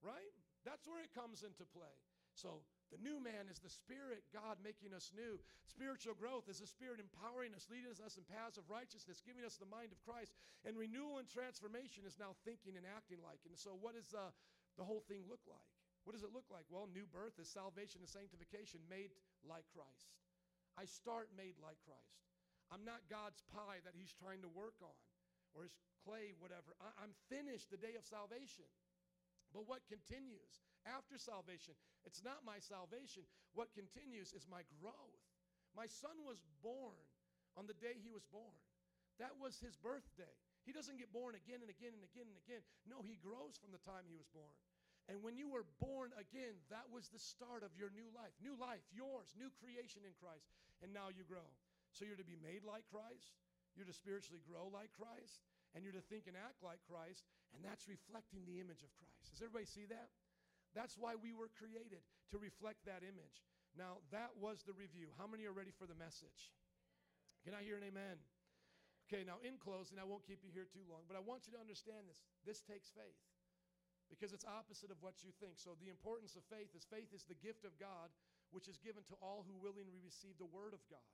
right? That's where it comes into play. So, the new man is the Spirit, God making us new. Spiritual growth is the Spirit empowering us, leading us in paths of righteousness, giving us the mind of Christ. And renewal and transformation is now thinking and acting like. And so, what does uh, the whole thing look like? What does it look like? Well, new birth is salvation and sanctification made like Christ. I start made like Christ. I'm not God's pie that He's trying to work on or His clay, whatever. I- I'm finished the day of salvation. But what continues after salvation? It's not my salvation. What continues is my growth. My son was born on the day he was born. That was his birthday. He doesn't get born again and again and again and again. No, he grows from the time he was born. And when you were born again, that was the start of your new life. New life, yours, new creation in Christ. And now you grow. So you're to be made like Christ. You're to spiritually grow like Christ and you're to think and act like Christ, and that's reflecting the image of Christ. Does everybody see that? That's why we were created to reflect that image. Now, that was the review. How many are ready for the message? Can I hear an amen? Okay, now in closing, I won't keep you here too long, but I want you to understand this. This takes faith because it's opposite of what you think. So, the importance of faith is faith is the gift of God, which is given to all who willingly receive the word of God.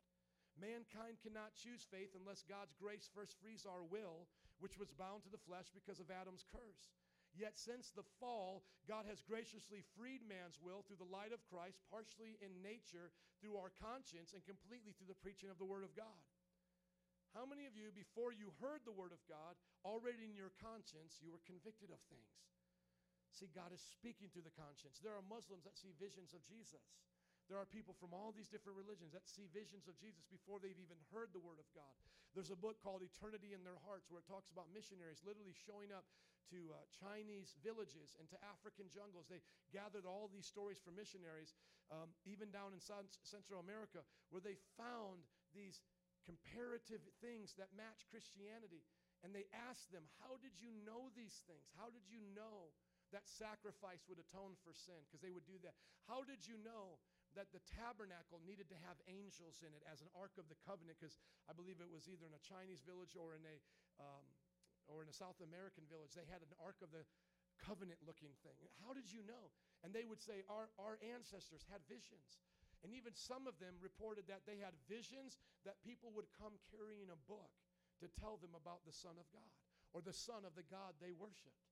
Mankind cannot choose faith unless God's grace first frees our will, which was bound to the flesh because of Adam's curse. Yet, since the fall, God has graciously freed man's will through the light of Christ, partially in nature through our conscience, and completely through the preaching of the Word of God. How many of you, before you heard the Word of God, already in your conscience, you were convicted of things? See, God is speaking through the conscience. There are Muslims that see visions of Jesus. There are people from all these different religions that see visions of Jesus before they've even heard the Word of God. There's a book called Eternity in Their Hearts where it talks about missionaries literally showing up to uh, Chinese villages and to African jungles. They gathered all these stories from missionaries, um, even down in Central America, where they found these comparative things that match Christianity. And they asked them, How did you know these things? How did you know that sacrifice would atone for sin? Because they would do that. How did you know that the tabernacle needed to have angels in it as an ark of the covenant? Because I believe it was either in a Chinese village or in a um, or in a South American village. They had an ark of the covenant looking thing. How did you know? And they would say, Our, our ancestors had visions. And even some of them reported that they had visions that people would come carrying a book to tell them about the Son of God or the Son of the God they worshiped.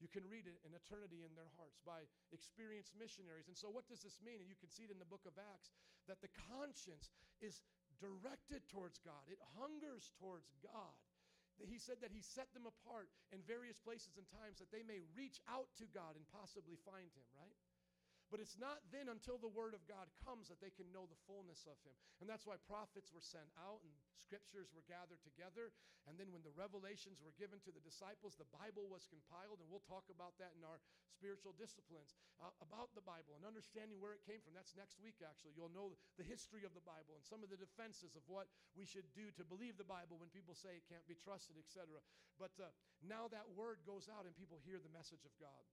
You can read it in eternity in their hearts by experienced missionaries. And so, what does this mean? And you can see it in the book of Acts that the conscience is directed towards God, it hungers towards God. He said that He set them apart in various places and times that they may reach out to God and possibly find Him, right? But it's not then until the word of God comes that they can know the fullness of him. And that's why prophets were sent out and scriptures were gathered together. And then when the revelations were given to the disciples, the Bible was compiled. And we'll talk about that in our spiritual disciplines uh, about the Bible and understanding where it came from. That's next week, actually. You'll know the history of the Bible and some of the defenses of what we should do to believe the Bible when people say it can't be trusted, etc. But uh, now that word goes out and people hear the message of God.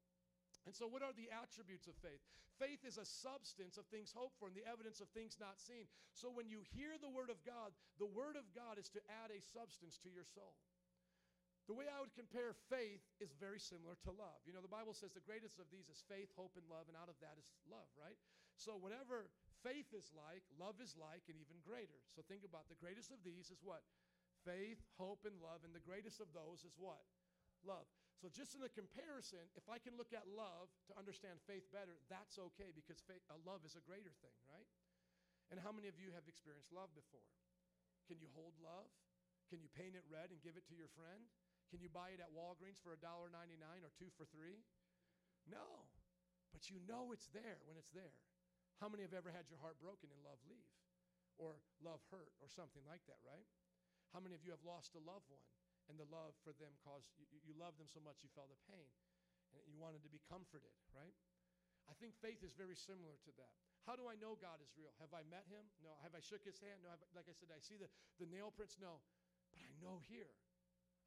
And so, what are the attributes of faith? Faith is a substance of things hoped for and the evidence of things not seen. So, when you hear the Word of God, the Word of God is to add a substance to your soul. The way I would compare faith is very similar to love. You know, the Bible says the greatest of these is faith, hope, and love, and out of that is love, right? So, whatever faith is like, love is like, and even greater. So, think about the greatest of these is what? Faith, hope, and love, and the greatest of those is what? love. So, just in a comparison, if I can look at love to understand faith better, that's okay because faith, uh, love is a greater thing, right? And how many of you have experienced love before? Can you hold love? Can you paint it red and give it to your friend? Can you buy it at Walgreens for $1.99 or two for three? No. But you know it's there when it's there. How many have ever had your heart broken and love leave? Or love hurt or something like that, right? How many of you have lost a loved one and the love for them caused you, you loved them so much you felt the pain and you wanted to be comforted, right? I think faith is very similar to that. How do I know God is real? Have I met him? No. Have I shook his hand? No. Like I said, I see the, the nail prints? No. But I know here.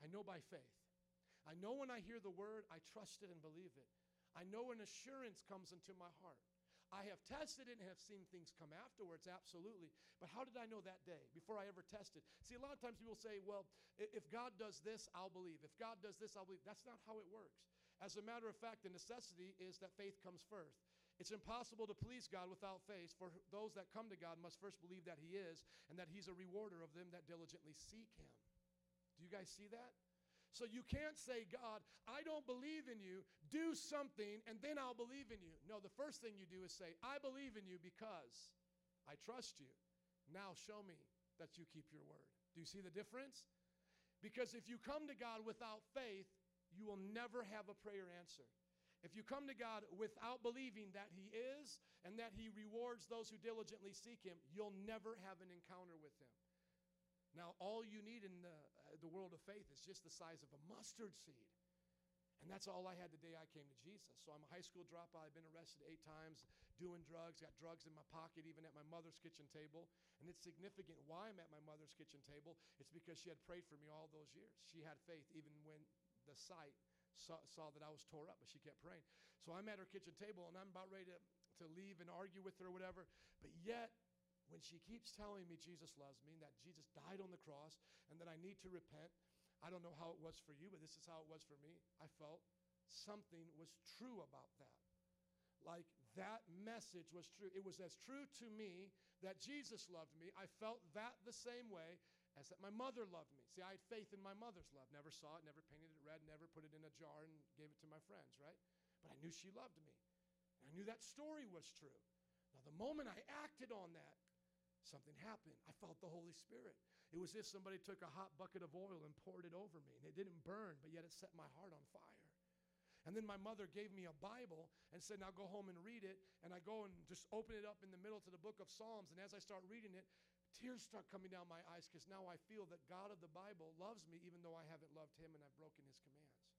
I know by faith. I know when I hear the word, I trust it and believe it. I know an assurance comes into my heart. I have tested and have seen things come afterwards, absolutely. But how did I know that day before I ever tested? See, a lot of times people say, well, if God does this, I'll believe. If God does this, I'll believe. That's not how it works. As a matter of fact, the necessity is that faith comes first. It's impossible to please God without faith, for those that come to God must first believe that He is and that He's a rewarder of them that diligently seek Him. Do you guys see that? So you can't say, God, I don't believe in you. Do something and then I'll believe in you. No, the first thing you do is say, I believe in you because I trust you. Now show me that you keep your word. Do you see the difference? Because if you come to God without faith, you will never have a prayer answered. If you come to God without believing that He is and that He rewards those who diligently seek Him, you'll never have an encounter with Him. Now, all you need in the, uh, the world of faith is just the size of a mustard seed. And that's all I had the day I came to Jesus. So I'm a high school dropout. I've been arrested eight times doing drugs, got drugs in my pocket, even at my mother's kitchen table. And it's significant why I'm at my mother's kitchen table. It's because she had prayed for me all those years. She had faith even when the sight saw, saw that I was tore up, but she kept praying. So I'm at her kitchen table and I'm about ready to, to leave and argue with her or whatever. But yet, when she keeps telling me Jesus loves me and that Jesus died on the cross and that I need to repent, I don't know how it was for you, but this is how it was for me. I felt something was true about that. Like that message was true. It was as true to me that Jesus loved me. I felt that the same way as that my mother loved me. See, I had faith in my mother's love. Never saw it, never painted it red, never put it in a jar and gave it to my friends, right? But I knew she loved me. I knew that story was true. Now, the moment I acted on that, something happened. I felt the Holy Spirit. It was as if somebody took a hot bucket of oil and poured it over me. And it didn't burn, but yet it set my heart on fire. And then my mother gave me a Bible and said, Now go home and read it. And I go and just open it up in the middle to the book of Psalms. And as I start reading it, tears start coming down my eyes because now I feel that God of the Bible loves me even though I haven't loved him and I've broken his commands.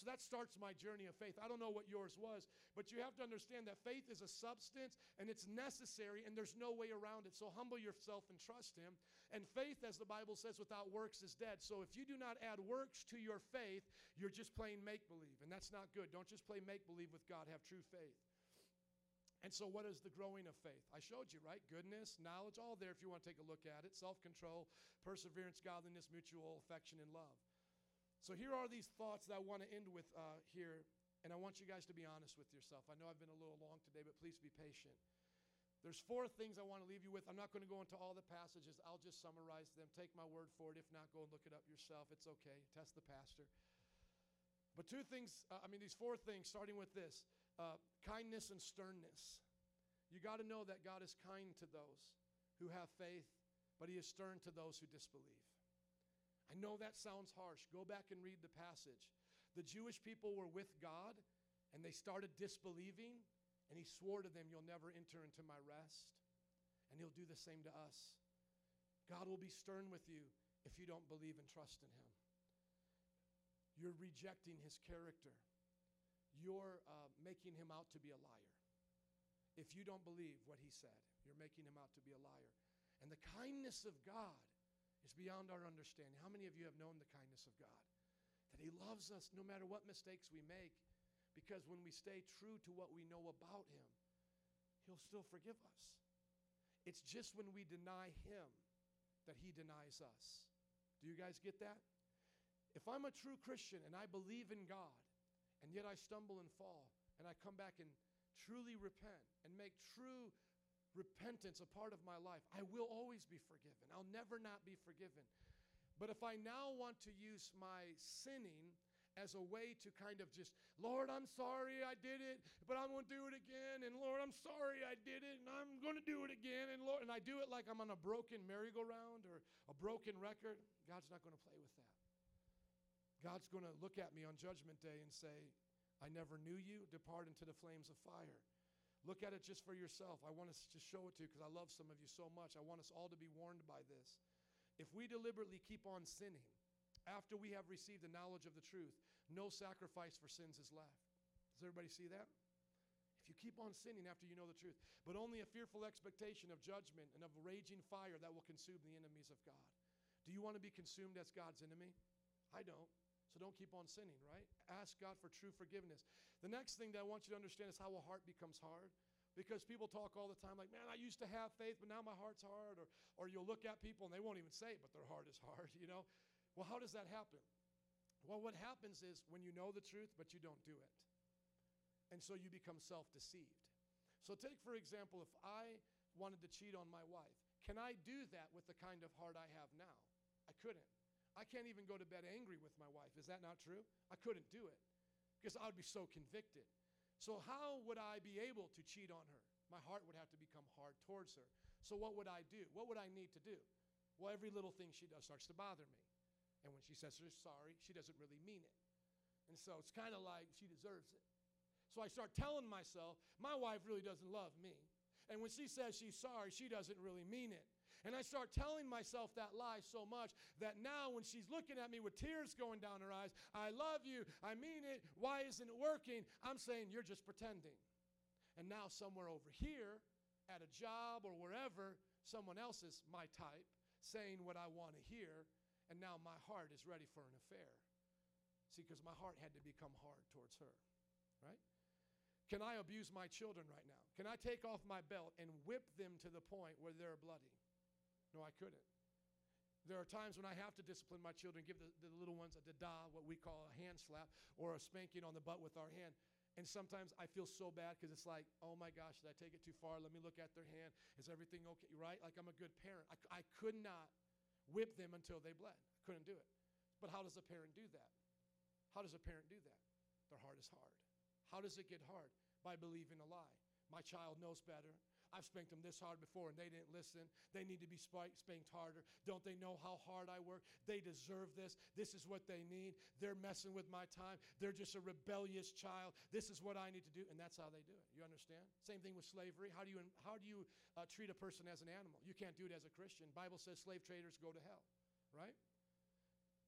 So that starts my journey of faith. I don't know what yours was, but you have to understand that faith is a substance and it's necessary and there's no way around it. So humble yourself and trust Him. And faith, as the Bible says, without works is dead. So if you do not add works to your faith, you're just playing make believe. And that's not good. Don't just play make believe with God, have true faith. And so, what is the growing of faith? I showed you, right? Goodness, knowledge, all there if you want to take a look at it. Self control, perseverance, godliness, mutual affection, and love. So here are these thoughts that I want to end with uh, here, and I want you guys to be honest with yourself. I know I've been a little long today, but please be patient. There's four things I want to leave you with. I'm not going to go into all the passages. I'll just summarize them. Take my word for it. If not, go and look it up yourself. It's okay. Test the pastor. But two things, uh, I mean, these four things, starting with this uh, kindness and sternness. You got to know that God is kind to those who have faith, but He is stern to those who disbelieve. I know that sounds harsh. Go back and read the passage. The Jewish people were with God and they started disbelieving, And he swore to them, You'll never enter into my rest. And he'll do the same to us. God will be stern with you if you don't believe and trust in him. You're rejecting his character. You're uh, making him out to be a liar. If you don't believe what he said, you're making him out to be a liar. And the kindness of God is beyond our understanding. How many of you have known the kindness of God? That he loves us no matter what mistakes we make, because when we stay true to what we know about him, he'll still forgive us. It's just when we deny him that he denies us. Do you guys get that? If I'm a true Christian and I believe in God, and yet I stumble and fall, and I come back and truly repent and make true repentance a part of my life, I will always be forgiven. I'll never not be forgiven. But if I now want to use my sinning as a way to kind of just, Lord, I'm sorry I did it, but I'm going to do it again. And Lord, I'm sorry I did it, and I'm going to do it again. And Lord, and I do it like I'm on a broken merry-go-round or a broken record. God's not going to play with that. God's going to look at me on Judgment Day and say, I never knew you. Depart into the flames of fire. Look at it just for yourself. I want us to show it to you because I love some of you so much. I want us all to be warned by this. If we deliberately keep on sinning after we have received the knowledge of the truth, no sacrifice for sins is left. Does everybody see that? If you keep on sinning after you know the truth, but only a fearful expectation of judgment and of raging fire that will consume the enemies of God. Do you want to be consumed as God's enemy? I don't. So don't keep on sinning, right? Ask God for true forgiveness. The next thing that I want you to understand is how a heart becomes hard. Because people talk all the time like, man, I used to have faith, but now my heart's hard. Or, or you'll look at people and they won't even say it, but their heart is hard, [laughs] you know? Well, how does that happen? Well, what happens is when you know the truth, but you don't do it. And so you become self deceived. So, take for example, if I wanted to cheat on my wife, can I do that with the kind of heart I have now? I couldn't. I can't even go to bed angry with my wife. Is that not true? I couldn't do it because I would be so convicted. So, how would I be able to cheat on her? My heart would have to become hard towards her. So, what would I do? What would I need to do? Well, every little thing she does starts to bother me. And when she says she's sorry, she doesn't really mean it. And so it's kind of like she deserves it. So I start telling myself, my wife really doesn't love me. And when she says she's sorry, she doesn't really mean it. And I start telling myself that lie so much that now when she's looking at me with tears going down her eyes, I love you, I mean it, why isn't it working? I'm saying, you're just pretending. And now, somewhere over here, at a job or wherever, someone else is my type, saying what I want to hear, and now my heart is ready for an affair. See, because my heart had to become hard towards her, right? Can I abuse my children right now? Can I take off my belt and whip them to the point where they're bloody? No, I couldn't. There are times when I have to discipline my children, give the, the little ones a dada, what we call a hand slap, or a spanking on the butt with our hand. And sometimes I feel so bad because it's like, oh my gosh, did I take it too far? Let me look at their hand. Is everything okay? Right? Like I'm a good parent. I, I could not whip them until they bled. I couldn't do it. But how does a parent do that? How does a parent do that? Their heart is hard. How does it get hard? By believing a lie. My child knows better. I've spanked them this hard before and they didn't listen. They need to be spanked harder. Don't they know how hard I work? They deserve this. This is what they need. They're messing with my time. They're just a rebellious child. This is what I need to do. And that's how they do it. You understand? Same thing with slavery. How do you, how do you uh, treat a person as an animal? You can't do it as a Christian. Bible says slave traders go to hell, right?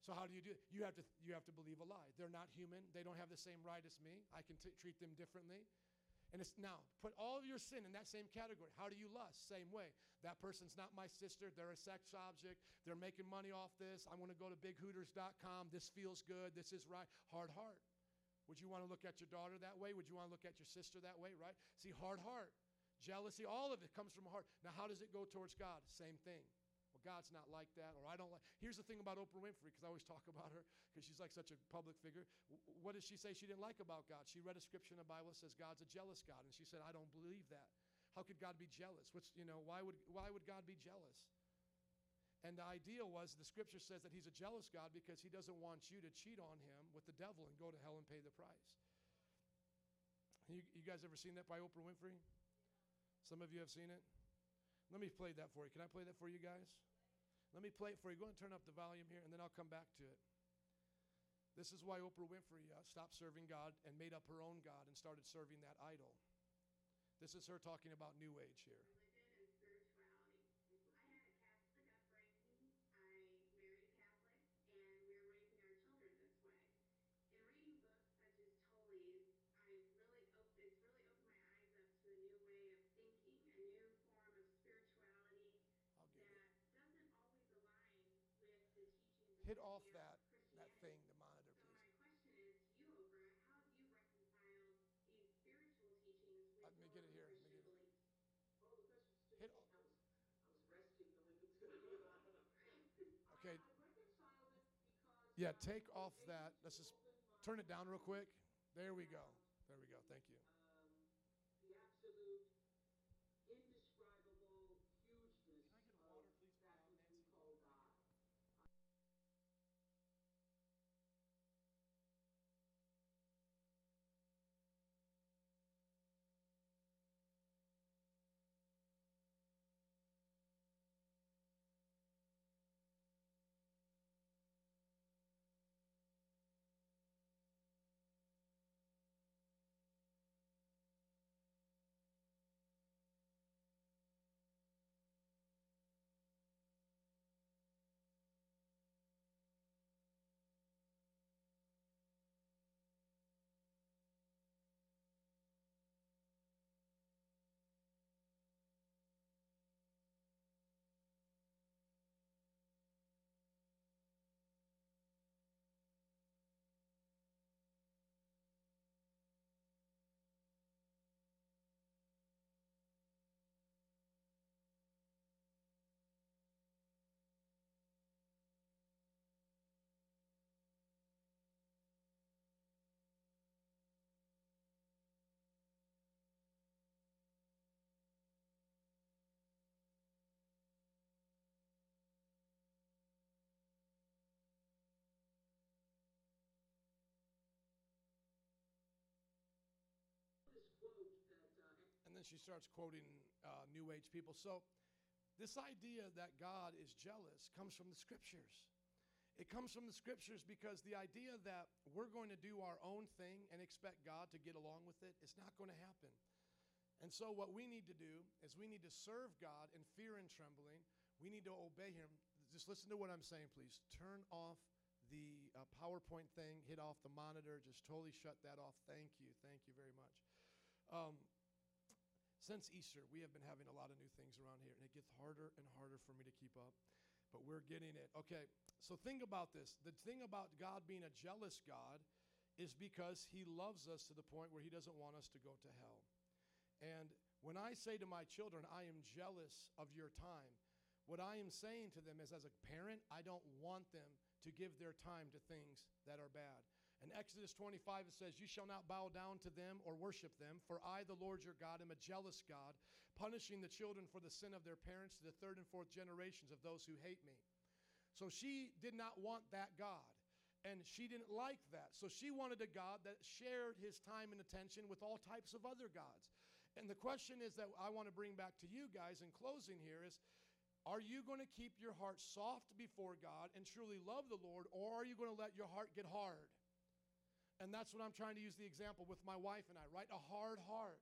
So how do you do it? You have to you have to believe a lie. They're not human. They don't have the same right as me. I can t- treat them differently. And it's now put all of your sin in that same category. How do you lust? Same way. That person's not my sister. They're a sex object. They're making money off this. I want to go to bighooters.com. This feels good. This is right. Hard heart. Would you want to look at your daughter that way? Would you want to look at your sister that way? Right? See, hard heart, jealousy, all of it comes from a heart. Now, how does it go towards God? Same thing. God's not like that, or I don't like. Here's the thing about Oprah Winfrey, because I always talk about her, because she's like such a public figure. what does she say she didn't like about God? She read a scripture in the Bible that says God's a jealous God, and she said, I don't believe that. How could God be jealous? What's, you know, why would, why would God be jealous? And the idea was the scripture says that he's a jealous God because he doesn't want you to cheat on him with the devil and go to hell and pay the price. You, you guys ever seen that by Oprah Winfrey? Some of you have seen it? Let me play that for you. Can I play that for you guys? Let me play it for you. Go and turn up the volume here, and then I'll come back to it. This is why Oprah Winfrey uh, stopped serving God and made up her own God and started serving that idol. This is her talking about New Age here. Hit off that that thing, the monitor, So please. my question is to you, Oprah, how do you reconcile these spiritual teachings with Let me get it here, let me get it. beliefs? Well, the question's just, Hit I was, I was resting knowing it's gonna be loud. Okay. I, I reconciled it because. Yeah, take off that. Let's just turn it down real quick. There we go. There we go. Thank you. She starts quoting uh, New Age people. So, this idea that God is jealous comes from the scriptures. It comes from the scriptures because the idea that we're going to do our own thing and expect God to get along with it—it's not going to happen. And so, what we need to do is we need to serve God in fear and trembling. We need to obey Him. Just listen to what I'm saying, please. Turn off the uh, PowerPoint thing, hit off the monitor, just totally shut that off. Thank you. Thank you very much. Um, since Easter, we have been having a lot of new things around here, and it gets harder and harder for me to keep up, but we're getting it. Okay, so think about this. The thing about God being a jealous God is because He loves us to the point where He doesn't want us to go to hell. And when I say to my children, I am jealous of your time, what I am saying to them is, as a parent, I don't want them to give their time to things that are bad. In Exodus 25, it says, You shall not bow down to them or worship them, for I, the Lord your God, am a jealous God, punishing the children for the sin of their parents to the third and fourth generations of those who hate me. So she did not want that God. And she didn't like that. So she wanted a God that shared his time and attention with all types of other gods. And the question is that I want to bring back to you guys in closing here is are you going to keep your heart soft before God and truly love the Lord, or are you going to let your heart get hard? And that's what I'm trying to use the example with my wife and I, right? A hard heart.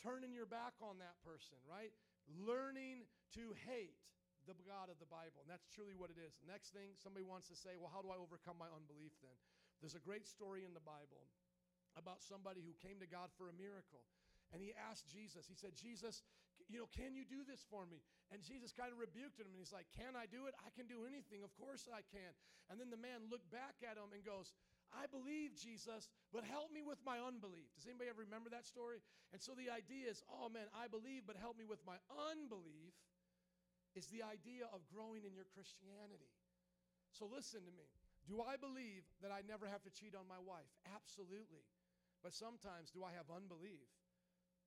Turning your back on that person, right? Learning to hate the God of the Bible. And that's truly what it is. Next thing, somebody wants to say, well, how do I overcome my unbelief then? There's a great story in the Bible about somebody who came to God for a miracle. And he asked Jesus, he said, Jesus, you know, can you do this for me? And Jesus kind of rebuked him and he's like, Can I do it? I can do anything. Of course I can. And then the man looked back at him and goes, I believe, Jesus, but help me with my unbelief. Does anybody ever remember that story? And so the idea is, oh man, I believe, but help me with my unbelief, is the idea of growing in your Christianity. So listen to me. Do I believe that I never have to cheat on my wife? Absolutely. But sometimes do I have unbelief?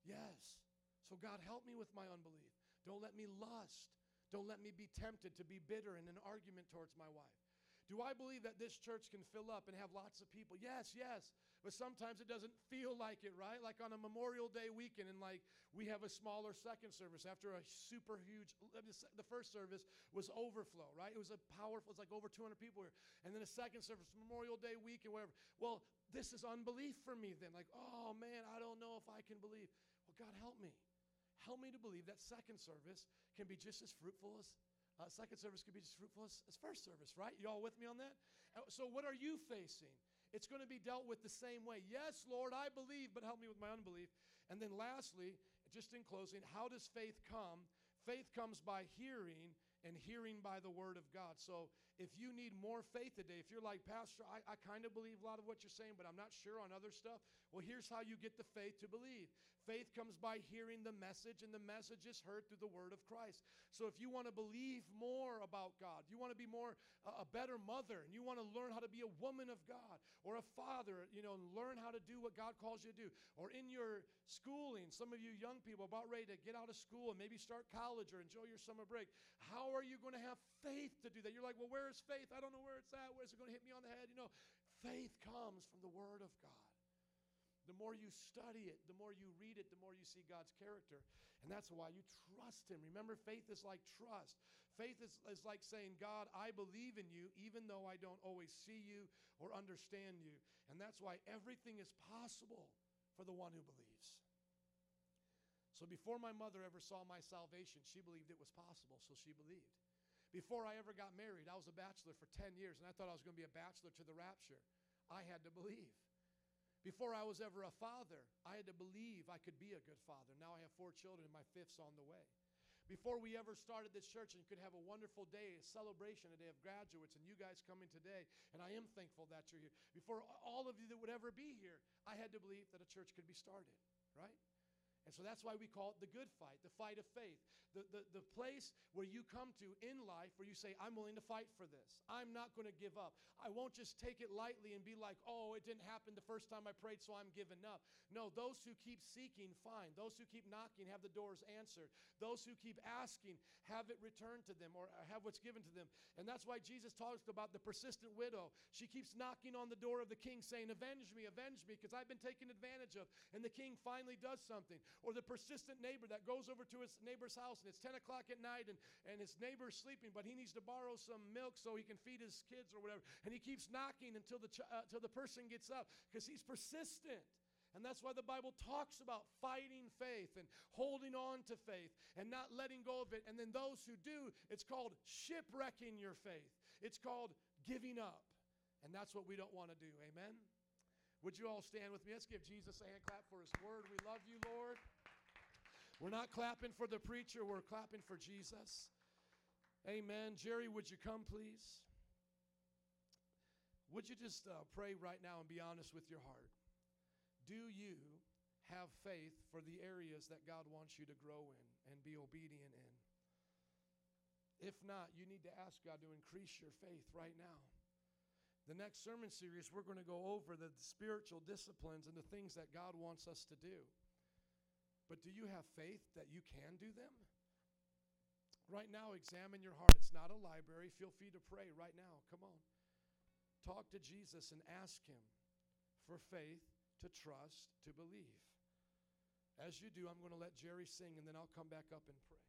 Yes. So God, help me with my unbelief. Don't let me lust. Don't let me be tempted to be bitter in an argument towards my wife. Do I believe that this church can fill up and have lots of people? Yes, yes. But sometimes it doesn't feel like it, right? Like on a Memorial Day weekend, and like we have a smaller second service after a super huge. The first service was overflow, right? It was a powerful. It's like over 200 people here, and then a second service, Memorial Day weekend, whatever. Well, this is unbelief for me. Then, like, oh man, I don't know if I can believe. Well, God, help me. Help me to believe that second service can be just as fruitful as uh, second service could be just fruitful as, as first service, right? You all with me on that? Uh, So, what are you facing? It's going to be dealt with the same way. Yes, Lord, I believe, but help me with my unbelief. And then, lastly, just in closing, how does faith come? Faith comes by hearing, and hearing by the word of God. So if you need more faith today, if you're like, Pastor, I, I kind of believe a lot of what you're saying, but I'm not sure on other stuff, well, here's how you get the faith to believe. Faith comes by hearing the message, and the message is heard through the word of Christ. So if you want to believe more about God, you want to be more uh, a better mother, and you want to learn how to be a woman of God or a father, you know, learn how to do what God calls you to do. Or in your schooling, some of you young people about ready to get out of school and maybe start college or enjoy your summer break. How are you going to have faith to do that? You're like, well, where is faith? I don't know where it's at. Where's it going to hit me on the head? You know, faith comes from the Word of God. The more you study it, the more you read it, the more you see God's character. And that's why you trust Him. Remember, faith is like trust. Faith is, is like saying, God, I believe in you, even though I don't always see you or understand you. And that's why everything is possible for the one who believes. So before my mother ever saw my salvation, she believed it was possible, so she believed. Before I ever got married, I was a bachelor for 10 years, and I thought I was going to be a bachelor to the rapture. I had to believe. Before I was ever a father, I had to believe I could be a good father. Now I have four children, and my fifth's on the way. Before we ever started this church and could have a wonderful day, a celebration, a day of graduates, and you guys coming today, and I am thankful that you're here. Before all of you that would ever be here, I had to believe that a church could be started, right? And so that's why we call it the good fight, the fight of faith. The, the, the place where you come to in life where you say, I'm willing to fight for this. I'm not going to give up. I won't just take it lightly and be like, oh, it didn't happen the first time I prayed, so I'm giving up. No, those who keep seeking find. Those who keep knocking have the doors answered. Those who keep asking have it returned to them or have what's given to them. And that's why Jesus talks about the persistent widow. She keeps knocking on the door of the king saying, Avenge me, avenge me, because I've been taken advantage of. And the king finally does something. Or the persistent neighbor that goes over to his neighbor's house and it's 10 o'clock at night and, and his neighbor's sleeping, but he needs to borrow some milk so he can feed his kids or whatever. And he keeps knocking until the, ch- uh, until the person gets up because he's persistent. And that's why the Bible talks about fighting faith and holding on to faith and not letting go of it. And then those who do, it's called shipwrecking your faith. It's called giving up. And that's what we don't want to do. Amen? Would you all stand with me? Let's give Jesus a hand clap for his word. We love you, Lord. We're not clapping for the preacher, we're clapping for Jesus. Amen. Jerry, would you come, please? Would you just uh, pray right now and be honest with your heart? Do you have faith for the areas that God wants you to grow in and be obedient in? If not, you need to ask God to increase your faith right now. The next sermon series, we're going to go over the spiritual disciplines and the things that God wants us to do. But do you have faith that you can do them? Right now, examine your heart. It's not a library. Feel free to pray right now. Come on. Talk to Jesus and ask Him for faith to trust, to believe. As you do, I'm going to let Jerry sing and then I'll come back up and pray.